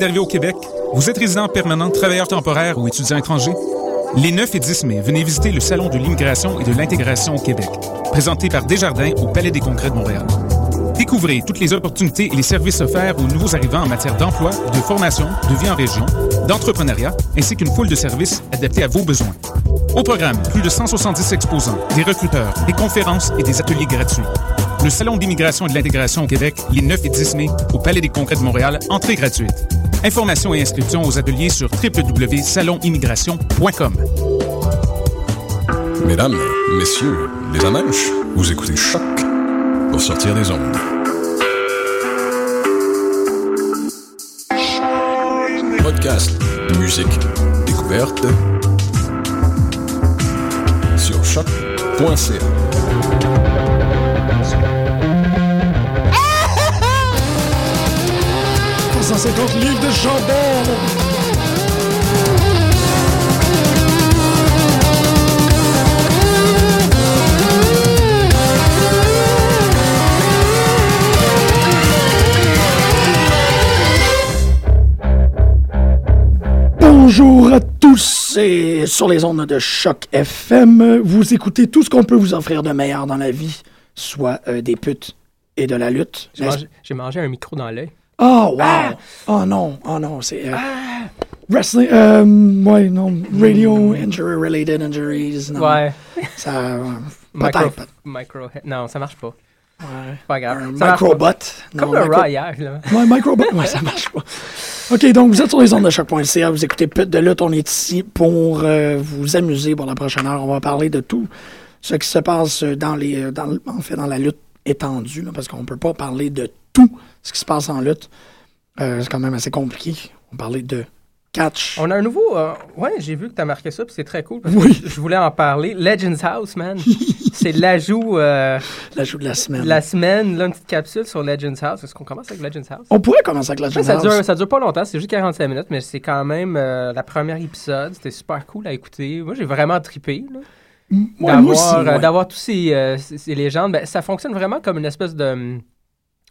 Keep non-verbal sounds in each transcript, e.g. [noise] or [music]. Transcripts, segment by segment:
d'arriver Québec? Vous êtes résident permanent, travailleur temporaire ou étudiant étranger? Les 9 et 10 mai, venez visiter le Salon de l'immigration et de l'intégration au Québec, présenté par Desjardins au Palais des Congrès de Montréal. Découvrez toutes les opportunités et les services offerts aux nouveaux arrivants en matière d'emploi, de formation, de vie en région, d'entrepreneuriat, ainsi qu'une foule de services adaptés à vos besoins. Au programme, plus de 170 exposants, des recruteurs, des conférences et des ateliers gratuits. Le Salon d'immigration et de l'intégration au Québec, les 9 et 10 mai, au Palais des Congrès de Montréal, entrée gratuite. Informations et inscriptions aux ateliers sur www.salonimmigration.com. Mesdames, messieurs, les amanches, vous écoutez Choc pour sortir des ondes. Podcast, musique, découverte sur choc.ca. 150 livres de chandelle. Bonjour à tous et sur les ondes de choc FM, vous écoutez tout ce qu'on peut vous offrir de meilleur dans la vie, soit euh, des putes et de la lutte. J'ai mangé, j'ai mangé un micro dans l'œil. Oh, wow! Oh non, oh non, c'est. euh, Wrestling. Euh, ouais, non. Radio injury related injuries. Non. Ouais. Ça. euh, Micro, micro, non, ça marche pas. Ouais. Pas grave. Un Ça microbot. Comme le micro- hier, là. Ouais, microbot. Ouais, ça marche pas. OK, donc vous êtes sur les ondes de choc.ca, vous écoutez Pute de lutte, on est ici pour euh, vous amuser pour la prochaine heure. On va parler de tout ce qui se passe dans les euh, dans, en fait dans la lutte étendue, là, parce qu'on peut pas parler de tout ce qui se passe en lutte. Euh, c'est quand même assez compliqué. On parler de catch. On a un nouveau. euh, ouais, j'ai vu que t'as marqué ça, puis c'est très cool. Parce Oui. que je voulais en parler. Legends House, man. [laughs] c'est l'ajout euh, L'ajout de la semaine. la semaine, là, une petite capsule sur Legends House. Est-ce qu'on commence avec Legends House? On pourrait commencer avec la Ouais, ça, dure, ça dure pas longtemps, c'est juste 45 minutes, mais c'est quand même euh, la première épisode. C'était super cool à écouter. Moi, j'ai vraiment trippé. là. D'avoir euh, ces, euh, ces- ces légendes. Ben, ça fonctionne vraiment comme une espèce de.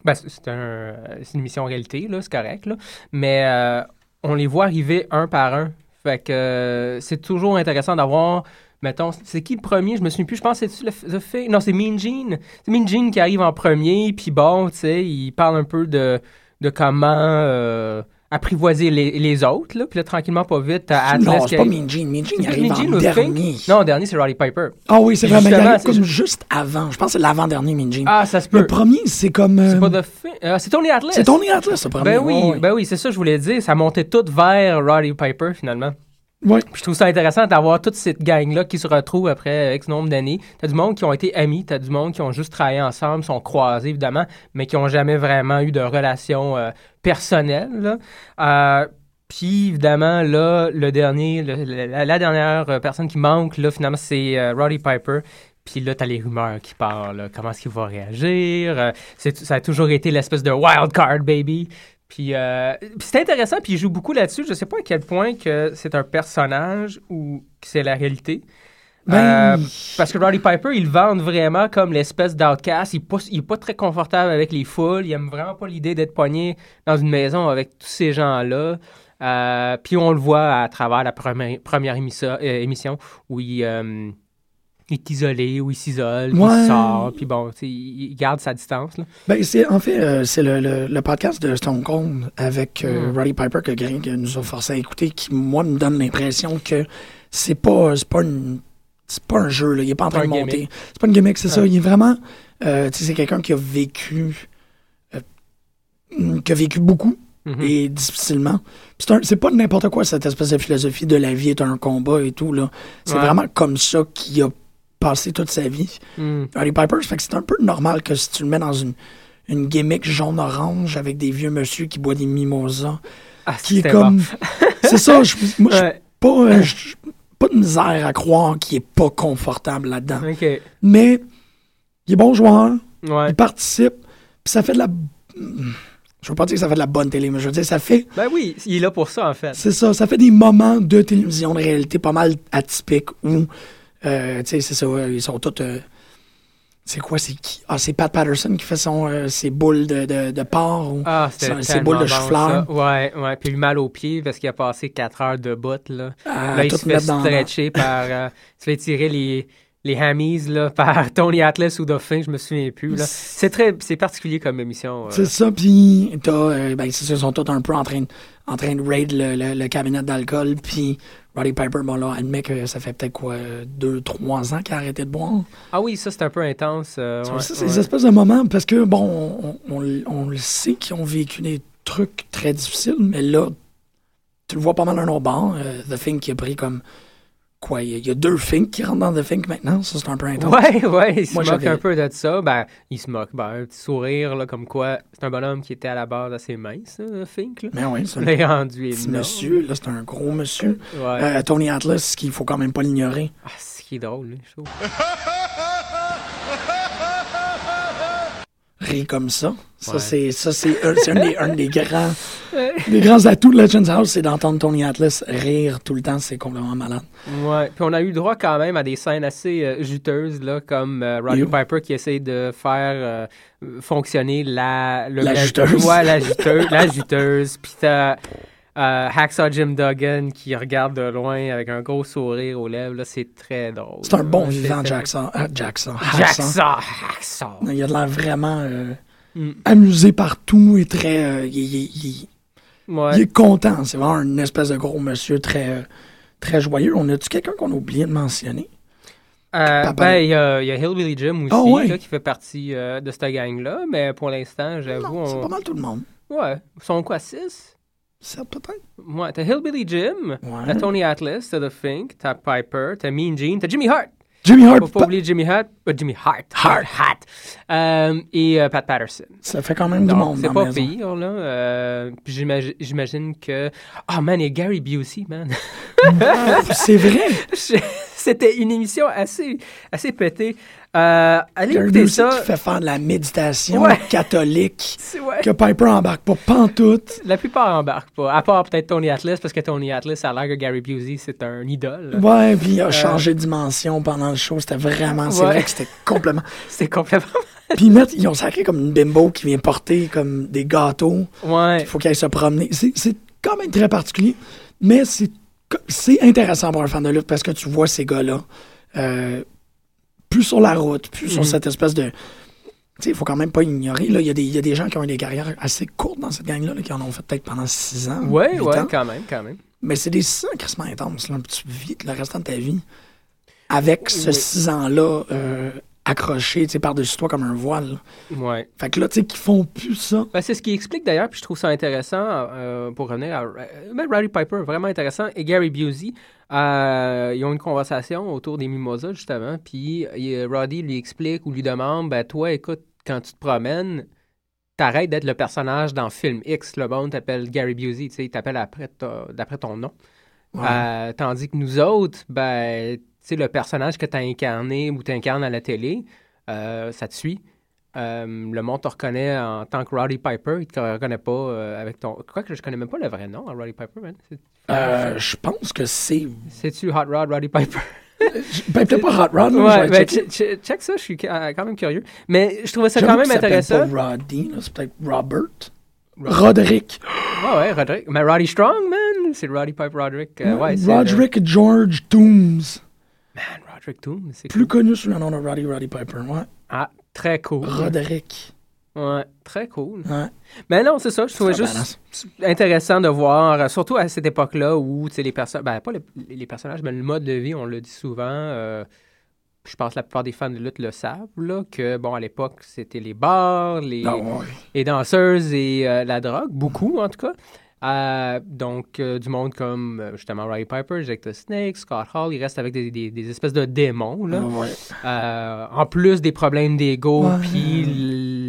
Ben, c'est un, une émission en réalité, là, c'est correct. Là. Mais euh, on les voit arriver un par un. Fait que euh, c'est toujours intéressant d'avoir. Mettons, c'est qui le premier? Je me souviens plus. Je pense que c'est le, le fait. Non, c'est Mean Gene. C'est Mean Gene qui arrive en premier. Puis bon, tu sais, il parle un peu de, de comment euh, apprivoiser les, les autres. Là. Puis là, tranquillement, pas vite, t'as Atlas Non, c'est pas Mean Gene. Mean Gene, il arrive Mean Gene en dernier. Non, le dernier, c'est Roddy Piper. Ah oui, c'est vrai, mais il arrive c'est comme ju- juste avant. Je pense que c'est l'avant-dernier Mean Gene. Ah, ça se peut. le premier, c'est comme... euh, C'est pas de fin. euh, c'est Tony Atlas. C'est Tony Atlas, le premier. Ben oui, ouais, ouais. ben oui, c'est ça que je voulais dire. Ça montait tout vers Roddy Piper finalement. Je trouve ça intéressant d'avoir toute cette gang-là qui se retrouve après X nombre d'années. T'as du monde qui ont été amis, t'as du monde qui ont juste travaillé ensemble, sont croisés évidemment, mais qui ont jamais vraiment eu de relation euh, personnelle. Euh, puis évidemment, là, le dernier, la, dernière euh, personne qui manque, là, finalement, c'est Roddy Piper. Puis là, t'as les rumeurs qui parlent. Comment est-ce qu'il va réagir? Ça a toujours été l'espèce de wild card, baby. Puis, euh, puis c'est intéressant, puis il joue beaucoup là-dessus. Je sais pas à quel point que c'est un personnage ou que c'est la réalité. Ben, Euh, parce que Roddy Piper, il vend vraiment comme l'espèce d'outcast. Il n'est pas, il est pas très confortable avec les foules. Il aime vraiment pas l'idée d'être poigné dans une maison avec tous ces gens-là. Euh, puis on le voit à travers la première, première émission, émission où il est isolé, où il s'isole, Ouais. il sort, puis bon, il, garde sa distance. Là. ben, c'est, en fait, euh, c'est le, le, le podcast de Stone Cold avec euh, Mm. Roddy Piper que Greg nous a forcé à écouter qui, moi, me donne l'impression que c'est pas, c'est pas, une- c'est pas un jeu, là. Il est pas en train de monter. C'est pas une gimmick, c'est ça. Il est vraiment, euh, tu sais, c'est quelqu'un qui a vécu, euh, qui a vécu beaucoup. Mhm. et difficilement. C'est, un- c'est pas n'importe quoi cette espèce de philosophie de la vie est un combat et tout là. C'est Ouais. vraiment comme ça qu'il a passé toute sa vie. Mm. Roddy Piper, ça fait que c'est un peu normal que si tu le mets dans une, une gimmick jaune-orange avec des vieux monsieur qui boivent des mimosas, Ah, qui est comme... [laughs] c'est ça, je, moi, Ouais. pas, euh, je- pas de misère à croire qu'il est pas confortable là-dedans. Mais il est bon joueur, Ouais. il participe, puis ça fait de la... Je veux pas dire que ça fait de la bonne télé, mais je veux dire, ça fait Ben oui, il est là pour ça, en fait. C'est ça, ça fait des moments de télévision de réalité pas mal atypiques où, euh, tu sais, c'est ça, ils sont tous. euh, C'est quoi, c'est qui? Ah, c'est Pat Patterson qui fait son, euh, ses boules de, de, de porc. Ou... Ah, Ses- boules de chou-fleur. Ouais, ouais. Puis il a eu mal aux pieds parce qu'il a passé 4 heures de botte, là. à là, il se fait stretcher par... euh, il se fait tirer les, les hammies, là, [laughs] par Tony Atlas ou Dauphin, je me souviens plus, là. C'est très... C'est particulier comme émission. euh. C'est ça, puis t'as, euh, ben, c'est ça, ils sont tous un peu en train, de- en train de raid le, le, le cabinet d'alcool, puis Roddy Piper, bon là, admet que ça fait peut-être quoi, deux, trois ans qu'il a arrêté de boire. Ah oui, ça, c'est un peu intense. euh, Ça, c'est ouais. ces espèces de moments, parce que, bon, on, on, le sait qu'ils ont vécu des trucs très difficiles, mais là, tu le vois pas mal un autre bord. The Think qui a pris comme, quoi, il y, a- il y a deux Think qui rentrent dans The Think maintenant, ça c'est un peu intense. [laughs] Ouais, ouais, il se Moi, moque un peu de ça. Ben, il se moque. Ben, un petit sourire, là, comme quoi c'est un bonhomme qui était à la base assez mince, là, Fink, là. Mais oui, c'est un rendu petit monsieur, là, c'est un gros monsieur. Ouais. Euh, Tony Atlas, qu'il faut quand même pas l'ignorer. Ah, c'est qui est drôle, là, je trouve. Rire comme ça. Ça, Ouais. c'est, ça, c'est, un, des, un des [laughs] grands, des grands atouts de Legends House, c'est d'entendre Tony Atlas rire tout le temps. C'est complètement malade. Ouais, puis on a eu droit quand même à des scènes assez euh, juteuses, là, comme euh, Roddy. Piper qui essaie de faire euh, fonctionner la... le- La juteuse. Ouais, la juteuse. la juteuse. Puis t'as euh, Hacksaw Jim Duggan qui regarde de loin avec un gros sourire aux lèvres. là, C'est très drôle. C'est un bon Ouais, vivant, c'est- Jackson. Ah, Jackson. Jackson! Hacksaw! Il a de l'air vraiment euh, Mm. amusé partout et très. euh, il, il- il- Ouais. il est content. C'est vraiment une espèce de gros monsieur très, euh, très joyeux. On a-tu quelqu'un qu'on a oublié de mentionner? Euh, Papa- ben, il y, a il y a Hillbilly Jim aussi, Ah ouais. là, qui fait partie euh, de cette gang-là, mais pour l'instant, j'avoue, Non, c'est on... pas mal tout le monde. Ouais, ils sont quoi, six? Ça, peut-être. Ouais, t'as Hillbilly Jim, Ouais. t'as Tony Atlas, t'as The Fink, t'as Piper, t'as Mean Gene, t'as Jimmy Hart. Jimmy Hart. Faut pas pa- oublier Jimmy Hart, euh, Jimmy Hart, Hart, Hart, Euh, et euh, Pat Patterson. Ça fait quand même du monde. c'est pas maison. pire, là. Puis j'imagine, que... Ah, man, il y a Gary Busey, man. [laughs] C'est vrai. [laughs] C'était une émission assez, assez pétée. Euh, allez écouter ça. qui fait faire de la méditation Ouais. catholique [laughs] ouais. que Piper embarque pas pantoute. La plupart embarquent pas. À part peut-être Tony Atlas, parce que Tony Atlas, a l'air que Gary Busey, c'est un idole. Ouais, puis il a changé de dimension pendant le show. C'était vraiment... C'est Euh. Ouais. vrai que c'était complètement... [laughs] C'est complètement... [laughs] Puis ils, ont sacré comme une bimbo qui vient porter comme des gâteaux. Ouais. Il faut qu'elle se promener. C'est c'est quand même très particulier, mais c'est c'est intéressant pour un fan de lutte parce que tu vois ces gars-là euh, plus sur la route, plus sur Mhm. cette espèce de... Tu sais, il faut quand même pas ignorer. Là, il y, a des- il y a des gens qui ont eu des carrières assez courtes dans cette gang-là, là, qui en ont fait peut-être pendant six ans. Ouais, huit ouais, quand même, quand même. Mais c'est des six ans crissement intenses. Là. Tu vis le restant de ta vie avec ce Oui. six ans-là euh, accroché tu sais, par-dessus toi comme un voile. Ouais. Fait que là, tu sais, qu'ils font plus ça. Ben, c'est ce qui explique d'ailleurs, puis je trouve ça intéressant, euh, pour revenir à Roddy Piper, vraiment intéressant, et Gary Busey. euh, ils ont une conversation autour des mimosas, justement, puis euh, Roddy lui explique ou lui demande ben, Toi, écoute, quand tu te promènes, t'arrêtes d'être le personnage dans film X. Le monde t'appelle Gary Busey, tu sais, il t'appelle après ta- d'après ton nom. Ouais. Euh, tandis que nous autres, ben, sais, le personnage que tu as incarné ou tu incarnes à la télé, euh, ça te suit. Euh, le monde te reconnaît en tant que Roddy Piper, il te reconnaît pas euh, avec ton. Quoi que je connais même pas le vrai nom à Roddy Piper, man. C'est- je pense que c'est. C'est-tu Hot Rod Roddy Piper? Ben, peut-être pas Hot Rod, ouais, ben, check ça, je suis quand même curieux. Mais je trouvais ça quand même intéressant. pas Roddy, c'est peut-être Robert. Roderick. Ouais, ouais, Roderick. Mais Roddy Strong, man, c'est Roddy Piper Roderick. ouais, c'est le- Roderick George Toombs. Man, Roderick Toon, c'est Plus cool. connu sous le nom de Roddy Roddy Piper. Ouais. Ah, très cool. Roderick. Ouais, très cool. Ouais. Mais non, c'est ça, je trouvais juste intéressant de voir, euh, surtout à cette époque-là où, tu sais, les personnes, ben, pas les, les personnages, mais le mode de vie, on le dit souvent, euh, je pense que la plupart des fans de lutte le savent, là, que, bon, à l'époque, c'était les bars, les, Ah ouais. les danseuses et euh, la drogue, beaucoup, en tout cas. Euh, donc, euh, du monde comme, euh, justement, Roddy Piper, Jake the Snake, Scott Hall, ils restent avec des, des- des espèces de démons, là. Ah ouais. Euh, en plus des problèmes d'ego, puis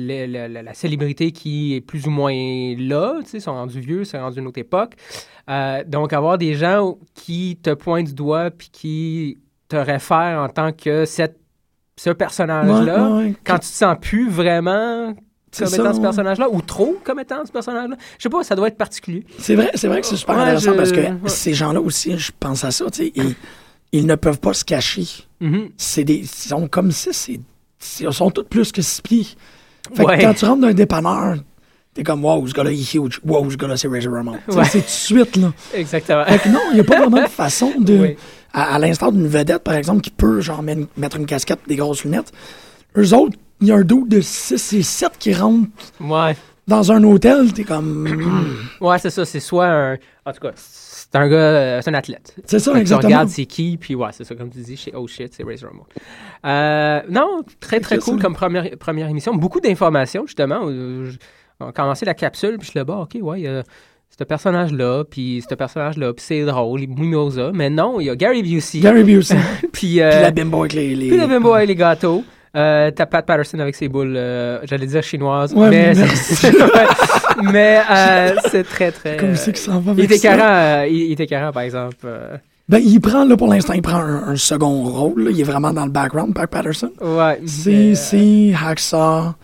la célébrité qui est plus ou moins là, tu sais, ils sont rendus vieux, c'est rendu une autre époque. Euh, donc, avoir des gens qui te pointent du doigt, puis qui te réfèrent en tant que cette, ce personnage-là, Ouais, ouais, ouais. quand tu te sens plus vraiment comme ça, étant ce personnage-là, ou trop comme étant ce personnage-là. Je sais pas, ça doit être particulier. C'est vrai, c'est vrai que c'est super Ouais, intéressant je- parce que ouais. ces gens-là aussi, je pense à ça, tu sais, ils, ils ne peuvent pas se cacher. Mhm. C'est des, ils sont comme si c'est ils sont tous plus que six pieds. Fait Ouais. que quand tu rentres dans un dépanneur, t'es comme, wow, ce gars-là, il est huge. Wow, ce gars-là, c'est Razor Ramon. C'est tout de suite, là. Exactement. Fait que non, il n'y a pas vraiment de [laughs] façon de. Oui. À, à l'instar d'une vedette, par exemple, qui peut, genre, mettre une casquette des grosses lunettes. Eux autres, il y a un dos de 6 et 7 qui rentre Ouais. dans un hôtel, t'es comme. [clears throat] [clears throat] Ouais, c'est ça. C'est soit un. En tout cas, c'est un gars. euh, C'est un athlète. C'est ça, que exactement. Tu regardes c'est qui, puis ouais, c'est ça, comme tu dis, chez Oh shit, c'est Razor Ramon. Euh, non, très très cool ça. comme première, première émission. Beaucoup d'informations, justement. Euh, On a commencé la capsule, puis je suis là, bah, ok, ouais, il y a ce personnage-là, puis ce personnage-là, puis c'est drôle, Mimosa. Mais non, il y a Gary Busey, Gary Busey. [laughs] puis euh, Puis la bimbo avec les. les... puis le bimbo et les gâteaux. Euh, T'as Pat Patterson avec ses boules, euh, j'allais dire chinoises, Ouais, mais, [laughs] euh, c'est très très. Comme c'est qu'il s'en va il était ça. carré, il, il était carré, par exemple. Ben, il prend, là, pour l'instant, il prend un, un second rôle. là. Il est vraiment dans le background, Pat Patterson. ouais. C'est, c'est Hacksaw,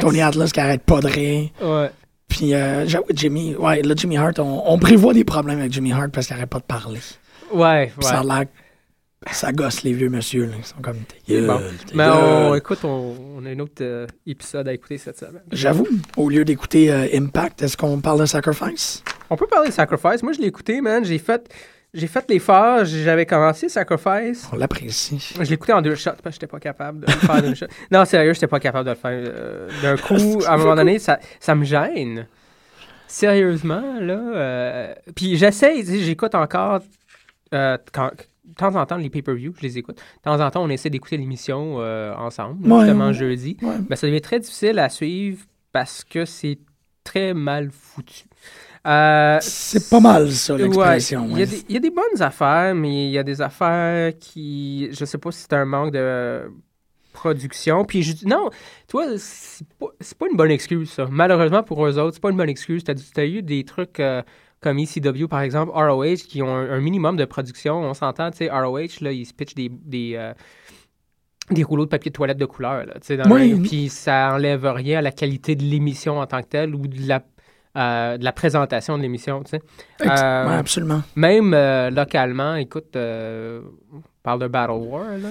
Tony Atlas qui arrête pas de rire. Ouais. Puis, euh, j'avoue, Jimmy, ouais, là, Jimmy Hart, on, on prévoit des problèmes avec Jimmy Hart parce qu'il arrête pas de parler. Ouais, Puis ça a ouais. l'air que ça gosse les vieux monsieur, là. Ils sont comme, gueule, Bon. Mais on, écoute, on, on a un autre euh, épisode à écouter cette semaine. J'avoue, au lieu d'écouter euh, Impact, est-ce qu'on parle de Sacrifice? On peut parler de Sacrifice. Moi, je l'ai écouté, man. J'ai fait, j'ai fait l'effort. J'avais commencé Sacrifice. On l'apprécie. Je écouté en deux shots parce que j'étais pas capable de le faire d'une shot. [laughs] Non, sérieux, j'étais pas capable de le faire euh, d'un coup. À un moment donné, ça, ça me gêne. Sérieusement, là. Puis j'essaie, j'écoute encore quand- de temps en temps les pay-per-view, je les écoute. De temps en temps, on essaie d'écouter l'émission euh, ensemble, Ouais, justement ouais. jeudi. Ouais. Ben, ça devient très difficile à suivre parce que c'est très mal foutu. Euh, C'est pas mal, ça, l'expression. Il, y ouais. a des, il y a des bonnes affaires, mais il y a des affaires qui. Je sais pas si c'est un manque de production. Puis je non, tu vois, c'est pas, c'est pas une bonne excuse, ça. Malheureusement pour eux autres, c'est pas une bonne excuse. T'as as eu des trucs euh, comme ECW, par exemple, ROH, qui ont un, un minimum de production. On s'entend, tu sais, ROH, là, ils se pitchent des. des euh, des rouleaux de papier de toilette de couleur, là, tu sais, Oui. puis ça enlève rien à la qualité de l'émission en tant que telle ou de la, euh, de la présentation de l'émission, tu sais. Euh, ouais, absolument. même localement, écoute, on parle de Battle War, là.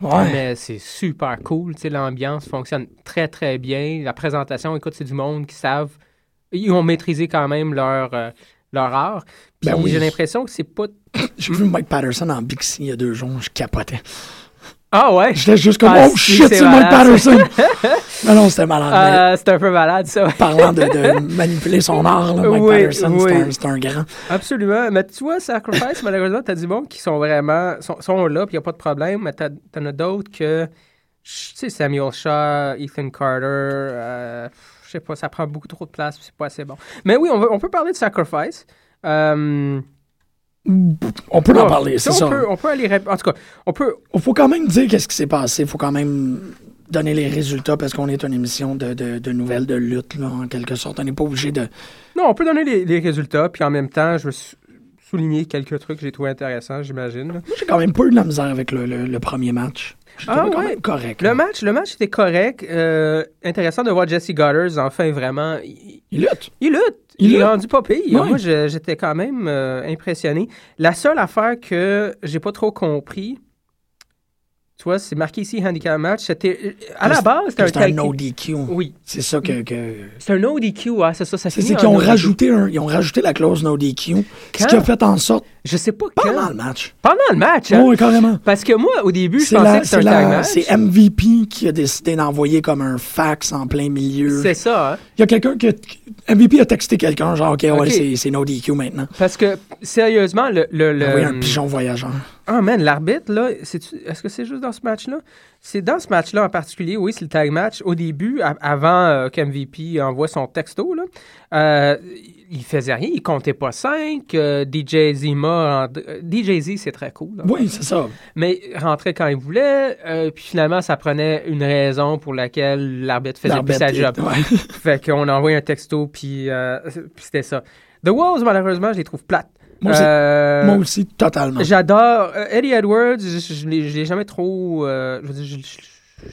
Ouais. Mais c'est super cool, tu sais, l'ambiance fonctionne très, très bien. La présentation, écoute, c'est du monde qui savent, ils ont maîtrisé quand même leur, leur art. Puis Ben oui. j'ai l'impression que c'est pas... [coughs] J'ai vu Mike Patterson en Bixi il y a deux jours, je capotais. Ah ouais? J'étais juste comme, Ah, oh si, shit, c'est Mike Patterson! [laughs] Mais non, c'était malade. mais Euh, un peu malade, ça. Parlant de, de [laughs] manipuler son art, là, Mike Oui, Patterson, c'est oui. un- c'est un, grand. Absolument. Mais tu vois, Sacrifice, [coughs] malheureusement, t'as du monde qui sont vraiment... sont, sont là, puis y a pas de problème, mais t'as- t'en as d'autres que... Tu sais, Samuel Shaw, Ethan Carter... euh, sais pas, ça prend beaucoup trop de place, c'est pas assez bon. Mais oui, on, va- on peut parler de Sacrifice. Euh, On peut en parler, ça, c'est on ça. Peut, on peut aller... En tout cas, on peut... Il faut quand même dire qu'est-ce qui s'est passé. Il faut quand même donner les résultats parce qu'on est une émission de, de, de nouvelles de lutte, là, en quelque sorte. On n'est pas obligé de. Non, on peut donner les, les résultats, puis en même temps, je veux sou- souligner quelques trucs que j'ai trouvé intéressants, j'imagine. Moi, j'ai quand même pas eu de la misère avec le, le- le premier match. Ah quand ouais? même correct. Le là. match, le match était correct. euh, intéressant de voir Jesse Goddard, enfin, vraiment... il- Il lutte. Il lutte. Il Il, est rendu pas pire. Moi, j'étais quand même euh, impressionné. La seule affaire que j'ai pas trop compris, tu vois, c'est marqué ici handicap match. C'était à la C'est- base, c'était un un tag. DQ. Oui, C'est ça que. que... c'est un no DQ. Ouais, c'est ça. Ça C'est qu'ils ont rajouté un, ils ont rajouté la clause no DQ, ce qui a fait en sorte Je sais pas pendant quand. le match. Pendant le match. hein. Oui, carrément. Parce que moi, au début, je pensais la- que c'était c'est un tag la- match. c'est MVP qui a décidé d'envoyer comme un fax en plein milieu. C'est ça. hein. Il y a quelqu'un qui a- MVP a texté quelqu'un, genre, OK, ouais, Ok. c'est- c'est no DQ maintenant. Parce que, sérieusement, le... le, le- un pigeon voyageur. Ah, man, l'arbitre, là, est-ce que c'est juste dans ce match-là? C'est dans ce match-là en particulier, oui, c'est le tag match. Au début, avant euh, qu'MVP envoie son texto, là, euh, il faisait rien, il comptait pas 5. DJ Zima, en- euh, DJ Z, c'est très cool. là. Oui, c'est ça. Mais il rentrait quand il voulait, euh, puis finalement, ça prenait une raison pour laquelle l'arbitre faisait plus sa job. ouais. [laughs] Fait qu'on a envoyé un texto, puis euh, puis c'était ça. The Walls, malheureusement, je les trouve plates. Moi aussi. Euh, Moi aussi, totalement. J'adore. euh, Eddie Edwards, je, je l'ai jamais trop. euh, je veux dire, je, je-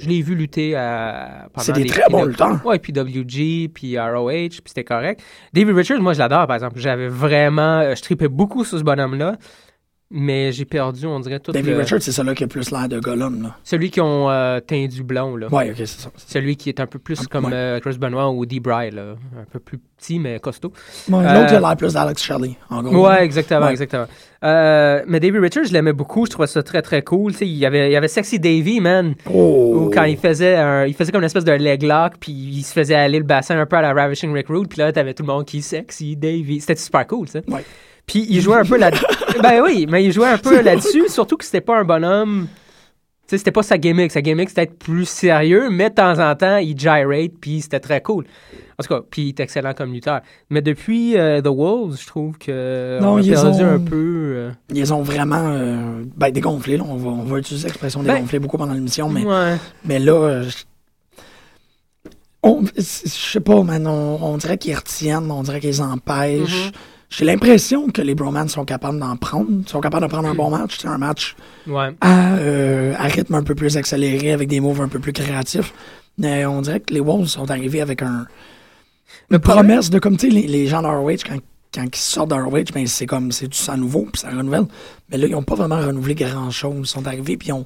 je l'ai vu lutter à. C'est des très bons lutteurs. Ouais, puis WG, puis ROH, puis c'était correct. David Richards, moi, je l'adore, par exemple. J'avais vraiment. Je tripais beaucoup sur ce bonhomme-là. Mais j'ai perdu, on dirait, tout David le- Richards, c'est celui qui a plus l'air de Gollum, là. Celui qui ont euh, teint du blond, là. Ouais, ok, c'est ça. Celui qui est un peu plus comme ouais. euh, Chris Benoit ou Dee Bry, là. Un peu plus petit, mais costaud. Ouais, Euh, L'autre, il a l'air plus d'Alex Shelley, en gros. Ouais, exactement, Ouais. exactement. Euh, mais David Richards, je l'aimais beaucoup, je trouvais ça très très cool. Tu sais, il y avait, il y avait Sexy Davy, man. Oh. Ou quand il faisait un, il faisait comme une espèce de leg lock, puis il se faisait aller le bassin un peu à la Ravishing Rick Rude, puis là, t'avais tout le monde qui Sexy Davy. C'était super cool, ça. Ouais. Puis il jouait un peu là [laughs] Ben oui, mais il jouait un peu là-dessus, surtout que c'était pas un bonhomme. Tu sais, c'était pas sa gimmick. Sa gimmick, c'était être plus sérieux, mais de temps en temps, il gyrate, puis c'était très cool. En tout cas, puis il est excellent comme lutteur. Mais depuis euh, The Wolves, je trouve que Non, on a ils perdu ont- un peu. euh, Ils ont vraiment euh, ben, dégonflé, là. On va, on va utiliser l'expression Ben- dégonflé beaucoup pendant l'émission, mais, Ouais. mais là, euh, je- sais pas, man, on, on dirait qu'ils retiennent, on dirait qu'ils empêchent. Mhm. J'ai l'impression que les Bromans sont capables d'en prendre, sont capables de prendre un bon match, c'est un match Ouais. à, euh, à rythme un peu plus accéléré, avec des moves un peu plus créatifs. Mais on dirait que les Wolves sont arrivés avec un, une promesse de comme, tu sais, les, les gens d'ROH, quand, quand ils sortent d'ROH, ben, c'est comme, c'est du sang nouveau, puis ça renouvelle. Mais là, ils n'ont pas vraiment renouvelé grand-chose. Ils sont arrivés, puis ils ont...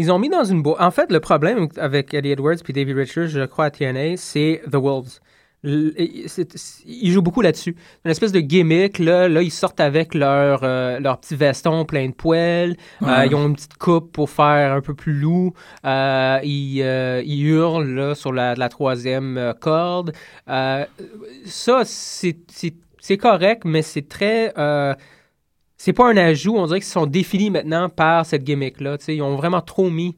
Ils ont mis dans une boîte. En fait, le problème avec Eddie Edwards puis David Richards, je crois, à TNA, c'est The Wolves. Ils jouent beaucoup là-dessus. Une espèce de gimmick, là, là ils sortent avec leur, euh, leur petit veston plein de poêles. Euh, ils ont une petite coupe pour faire un peu plus loup. Euh, ils, ils hurlent là, sur la, la troisième corde. Ça, c'est correct, mais c'est très... c'est pas un ajout, on dirait qu'ils sont définis maintenant par cette gimmick-là. Ils ont vraiment trop mis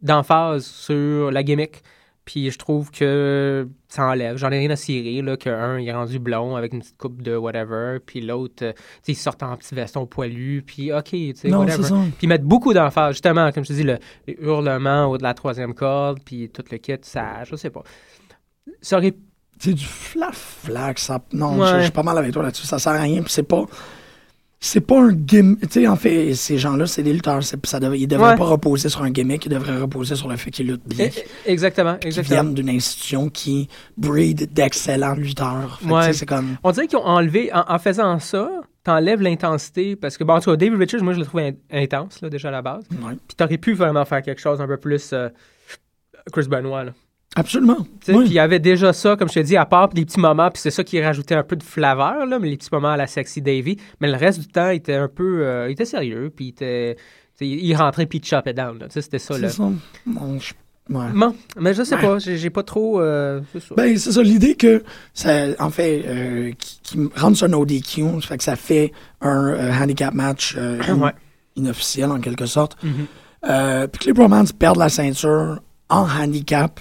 d'emphase sur la gimmick. Puis je trouve que ça enlève. J'en ai rien à cirer, là, qu'un, il est rendu blond avec une petite coupe de whatever, puis l'autre, euh, sais, il sort en petit veston poilu, puis OK, tu sais, Non, whatever. Puis ils mettent beaucoup d'emphase, justement, comme je te dis, le, les hurlements au de la troisième corde, puis tout le kit, ça, je sais pas. Ça aurait C'est du flaf-flac. Ça... Non, Ouais. je je suis pas mal avec toi là-dessus. Ça sert à rien, puis c'est pas... C'est pas un gimmick. Tu sais, en fait, ces gens-là, c'est des lutteurs. Ça dev- Ils devraient Ouais. pas reposer sur un gimmick. Ils devraient reposer sur le fait qu'ils luttent bien. Eh, eh, Exactement, exactement. viennent d'une institution qui breed d'excellents lutteurs. Ouais. C'est comme... On dirait qu'ils ont enlevé, en, en faisant ça, t'enlèves l'intensité, parce que, bon, en tout cas, David Richards, moi, je le trouve in- intense, là, déjà à la base. Ouais. Puis t'aurais pu vraiment faire quelque chose un peu plus euh, Chris Benoit, là. Absolument. Oui. Puis il y avait déjà ça, comme je te dis, à part des petits moments, puis c'est ça qui rajoutait un peu de flaveur, là, mais les petits moments à la sexy Davy. Mais le reste du temps, il était un peu. euh, il était sérieux, puis il était. il rentrait, puis il chopait down. C'était ça, là. je- ouais. Bon, mais je sais Ouais. pas, j'ai pas trop. euh, c'est ça. Ben, c'est ça, l'idée que, ça, en fait, euh, qui, rende ça un ODQ, ça fait que ça fait un handicap match [clears throat] Ouais. inofficiel, en quelque sorte. Mhm. Euh, Puis que les Bromans perdent la ceinture en handicap.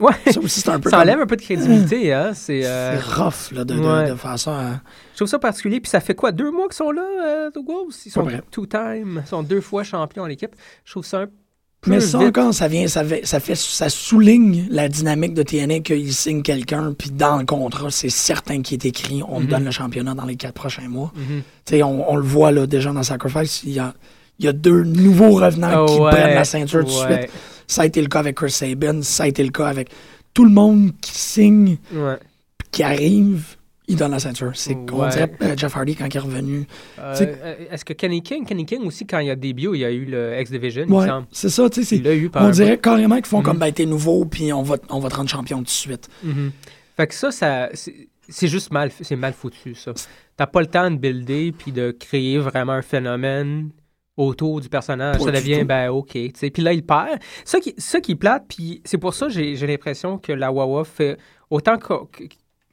Ouais. Ça aussi, c'est un peu Ça comme- enlève un peu de crédibilité, hein. C'est. euh, rough, là, de, ouais. de faire ça. hein. Je trouve ça particulier. Puis ça fait quoi, deux mois qu'ils sont là, euh, Wolves? Ils sont two-time. Ils sont deux fois champions en équipe? Je trouve ça un peu Mais ça vite. encore, ça vient, ça fait, ça fait, ça souligne la dynamique de TNA qu'il signe quelqu'un, puis dans le contrat, c'est certain qu'il est écrit, on me Mhm. donne le championnat dans les quatre prochains mois. Mhm. Tu sais, on, on le voit là déjà dans Sacrifice, il y a, il y a deux nouveaux revenants qui Ah Ouais, prennent la ceinture tout de ouais, suite. Ça a été le cas avec Chris Sabin, ça a été le cas avec tout le monde qui signe, Ouais. qui arrive, il donne la ceinture. C'est on Ouais. dirait euh, Jeff Hardy quand il est revenu. Euh, euh, Est-ce que Kenny King, Kenny King aussi, quand il y a début, il y a eu le X-Division, Ouais, c'est ça, tu sais, on dirait carrément qu'ils font Mhm. comme ben t'es nouveau, puis on va, on va te rendre champion tout de suite. Mhm. Fait que ça, ça c'est juste mal, mal foutu, ça. T'as pas le temps de builder puis de créer vraiment un phénomène autour du personnage. Pas ça devient, ben, OK. Puis là, il perd. Ça qui, ça qui plate, puis c'est pour ça que j'ai l'impression que la Wawa fait autant que, que-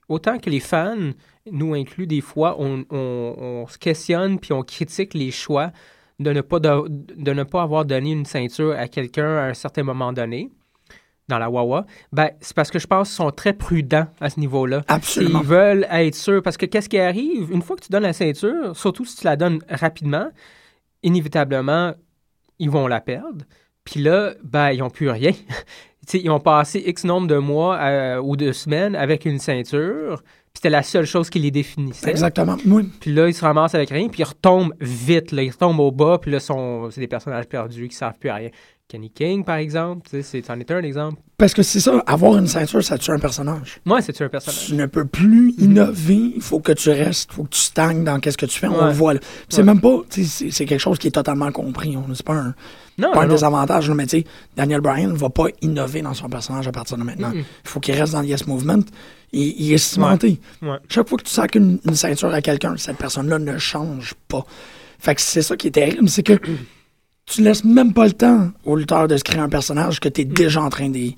autant que les fans, nous inclus, des fois, on, on- on se questionne puis on critique les choix de ne pas, de, de ne pas avoir donné une ceinture à quelqu'un à un certain moment donné dans la Wawa, ben, c'est parce que je pense qu'ils sont très prudents à ce niveau-là. Absolument. Ils veulent être sûrs. Parce que qu'est-ce qui arrive? Une fois que tu donnes la ceinture, surtout si tu la donnes rapidement, inévitablement, ils vont la perdre. Puis là, ben, ils n'ont plus rien. [laughs] Ils ont passé X nombre de mois euh, ou de semaines avec une ceinture. Puis c'était la seule chose qui les définissait. Exactement. Oui. Puis là, ils se ramassent avec rien, puis ils retombent vite. Là. Ils retombent au bas, puis là, sont... c'est des personnages perdus qui ne savent plus à rien. Kenny King, par exemple. C'est- c'en est un exemple. Parce que c'est ça, avoir une ceinture, ça tue un personnage. Moi, c'est-tu un personnage? Tu ne peux plus innover, il faut que tu restes, il faut que tu stagnes dans qu'est-ce que tu fais, on le voit C'est Ouais. même pas, c'est quelque chose qui est totalement compris. on- C'est pas un, Non, pas un non, désavantage, là, mais tu sais, Daniel Bryan ne va pas innover dans son personnage à partir de maintenant. Il faut qu'il reste dans le Yes Movement. Il, il est cimenté. Chaque fois que tu sacs une, une ceinture à quelqu'un, cette personne-là ne change pas. Fait que c'est ça qui est terrible, c'est que tu laisses même pas le temps au lutteur de se créer un personnage que tu es Mm. déjà en train de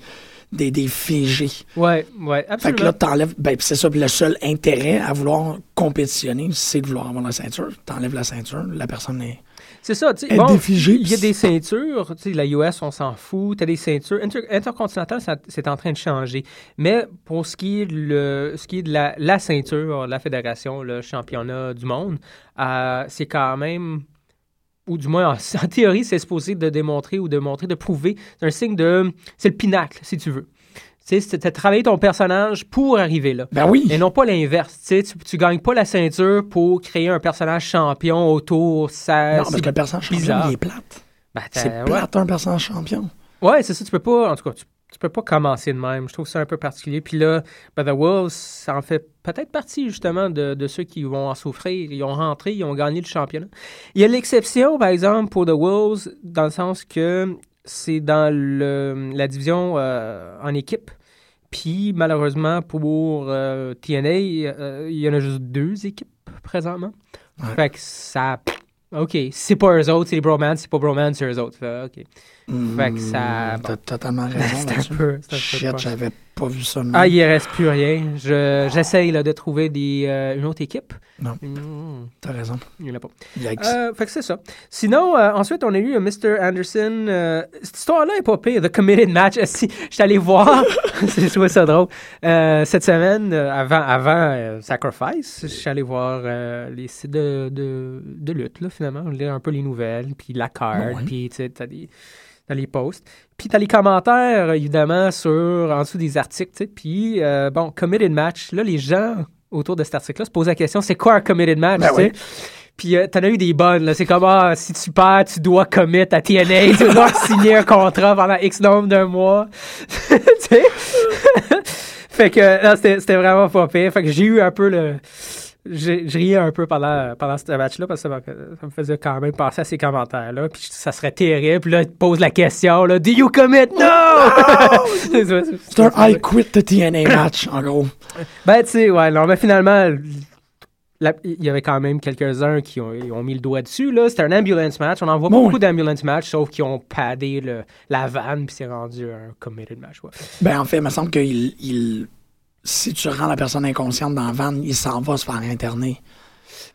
des, des figer. Ouais, ouais, Fait absolument. que là, t'enlèves. Ben, c'est ça, le seul intérêt à vouloir compétitionner, c'est de vouloir avoir la ceinture. T'enlèves la ceinture, la personne est. C'est ça, tu sais. Bon, il y a des ceintures, tu sais, la US, on s'en fout. T'as des ceintures. Inter- Intercontinental, c'est en train de changer. Mais pour ce qui est, le, ce qui est de la, la ceinture, la fédération, le championnat du monde, euh, c'est quand même. Ou du moins, en, [laughs] en théorie, c'est supposé de démontrer ou de montrer, de prouver. C'est un signe de. C'est le pinacle, si tu veux. Tu sais, c'est de travailler ton personnage pour arriver là. Ben oui. Et non pas l'inverse. Tu sais, tu, gagnes pas la ceinture pour créer un personnage champion autour. Ça, non, parce que le personnage champion, il est plate. Ben, C'est ouais. plate, un personnage champion. Ouais, c'est ça, tu peux pas, en tout cas, tu, tu peux pas commencer de même. Je trouve ça un peu particulier. Puis là, ben, The Wolves, ça en fait peut-être partie, justement, de, de ceux qui vont en souffrir. Ils ont rentré, ils ont gagné le championnat. Il y a l'exception, par exemple, pour The Wolves, dans le sens que c'est dans le, la division euh, en équipe. Puis, malheureusement, pour euh, TNA, euh, il y en a juste deux équipes présentement. Ouais. Fait que ça. OK, c'est pas eux autres, c'est les Bromans, c'est pas Bromans, c'est eux autres. OK. Fait que ça- Hmm, T'as totalement raison [laughs] un peu. Shit, j'avais pas vu ça. Ah, il reste plus rien. Je, j'essaye de trouver euh, une autre équipe. Non. Mm, T'as raison. il n'y en a pas. Yikes. Euh, fait que c'est ça. Sinon, euh, ensuite, on a eu Mr. Anderson. cette histoire-là est pas pire. The Committed Match. [laughs] Si, je suis allé voir. [laughs] J'ai trouvé ça drôle. Cette semaine, avant, avant Sacrifice, je suis allé voir les sites de, de, de lutte, là, finalement. Lire un peu les nouvelles, puis la carte, puis tu sais, t'as des t'as les posts. Puis t'as les commentaires, évidemment, sur, en dessous des articles, tu sais. Puis, euh, bon, committed match. Là, les gens autour de cet article-là se posent la question, c'est quoi un committed match, Ben oui. Puis euh, t'en as eu des bonnes, là. C'est comme, ah, si tu perds, tu dois commit à TNA, tu dois [laughs] signer un contrat pendant X nombre de mois. [laughs] tu sais? [laughs] fait que, c'était vraiment pas pire. Fait que j'ai eu un peu le... j'ai- Je riais un peu pendant, pendant ce match-là parce que ça, me- ça me faisait quand même penser à ces commentaires-là. Puis ça serait terrible. Puis là, il te pose la question, là, Do you commit? No! [laughs] C'est un I quit the TNA match, en gros. Ben, tu sais, ouais, non, mais finalement, il y avait quand même quelques-uns qui ont, mis le doigt dessus, là. C'était un ambulance match. On en voit Bon, beaucoup oui. d'ambulance match, sauf qu'ils ont padé le, la vanne, puis c'est rendu un committed match, ouais. Ben, en fait, il me semble que il, il- si tu rends la personne inconsciente dans la van, il s'en va se faire interner.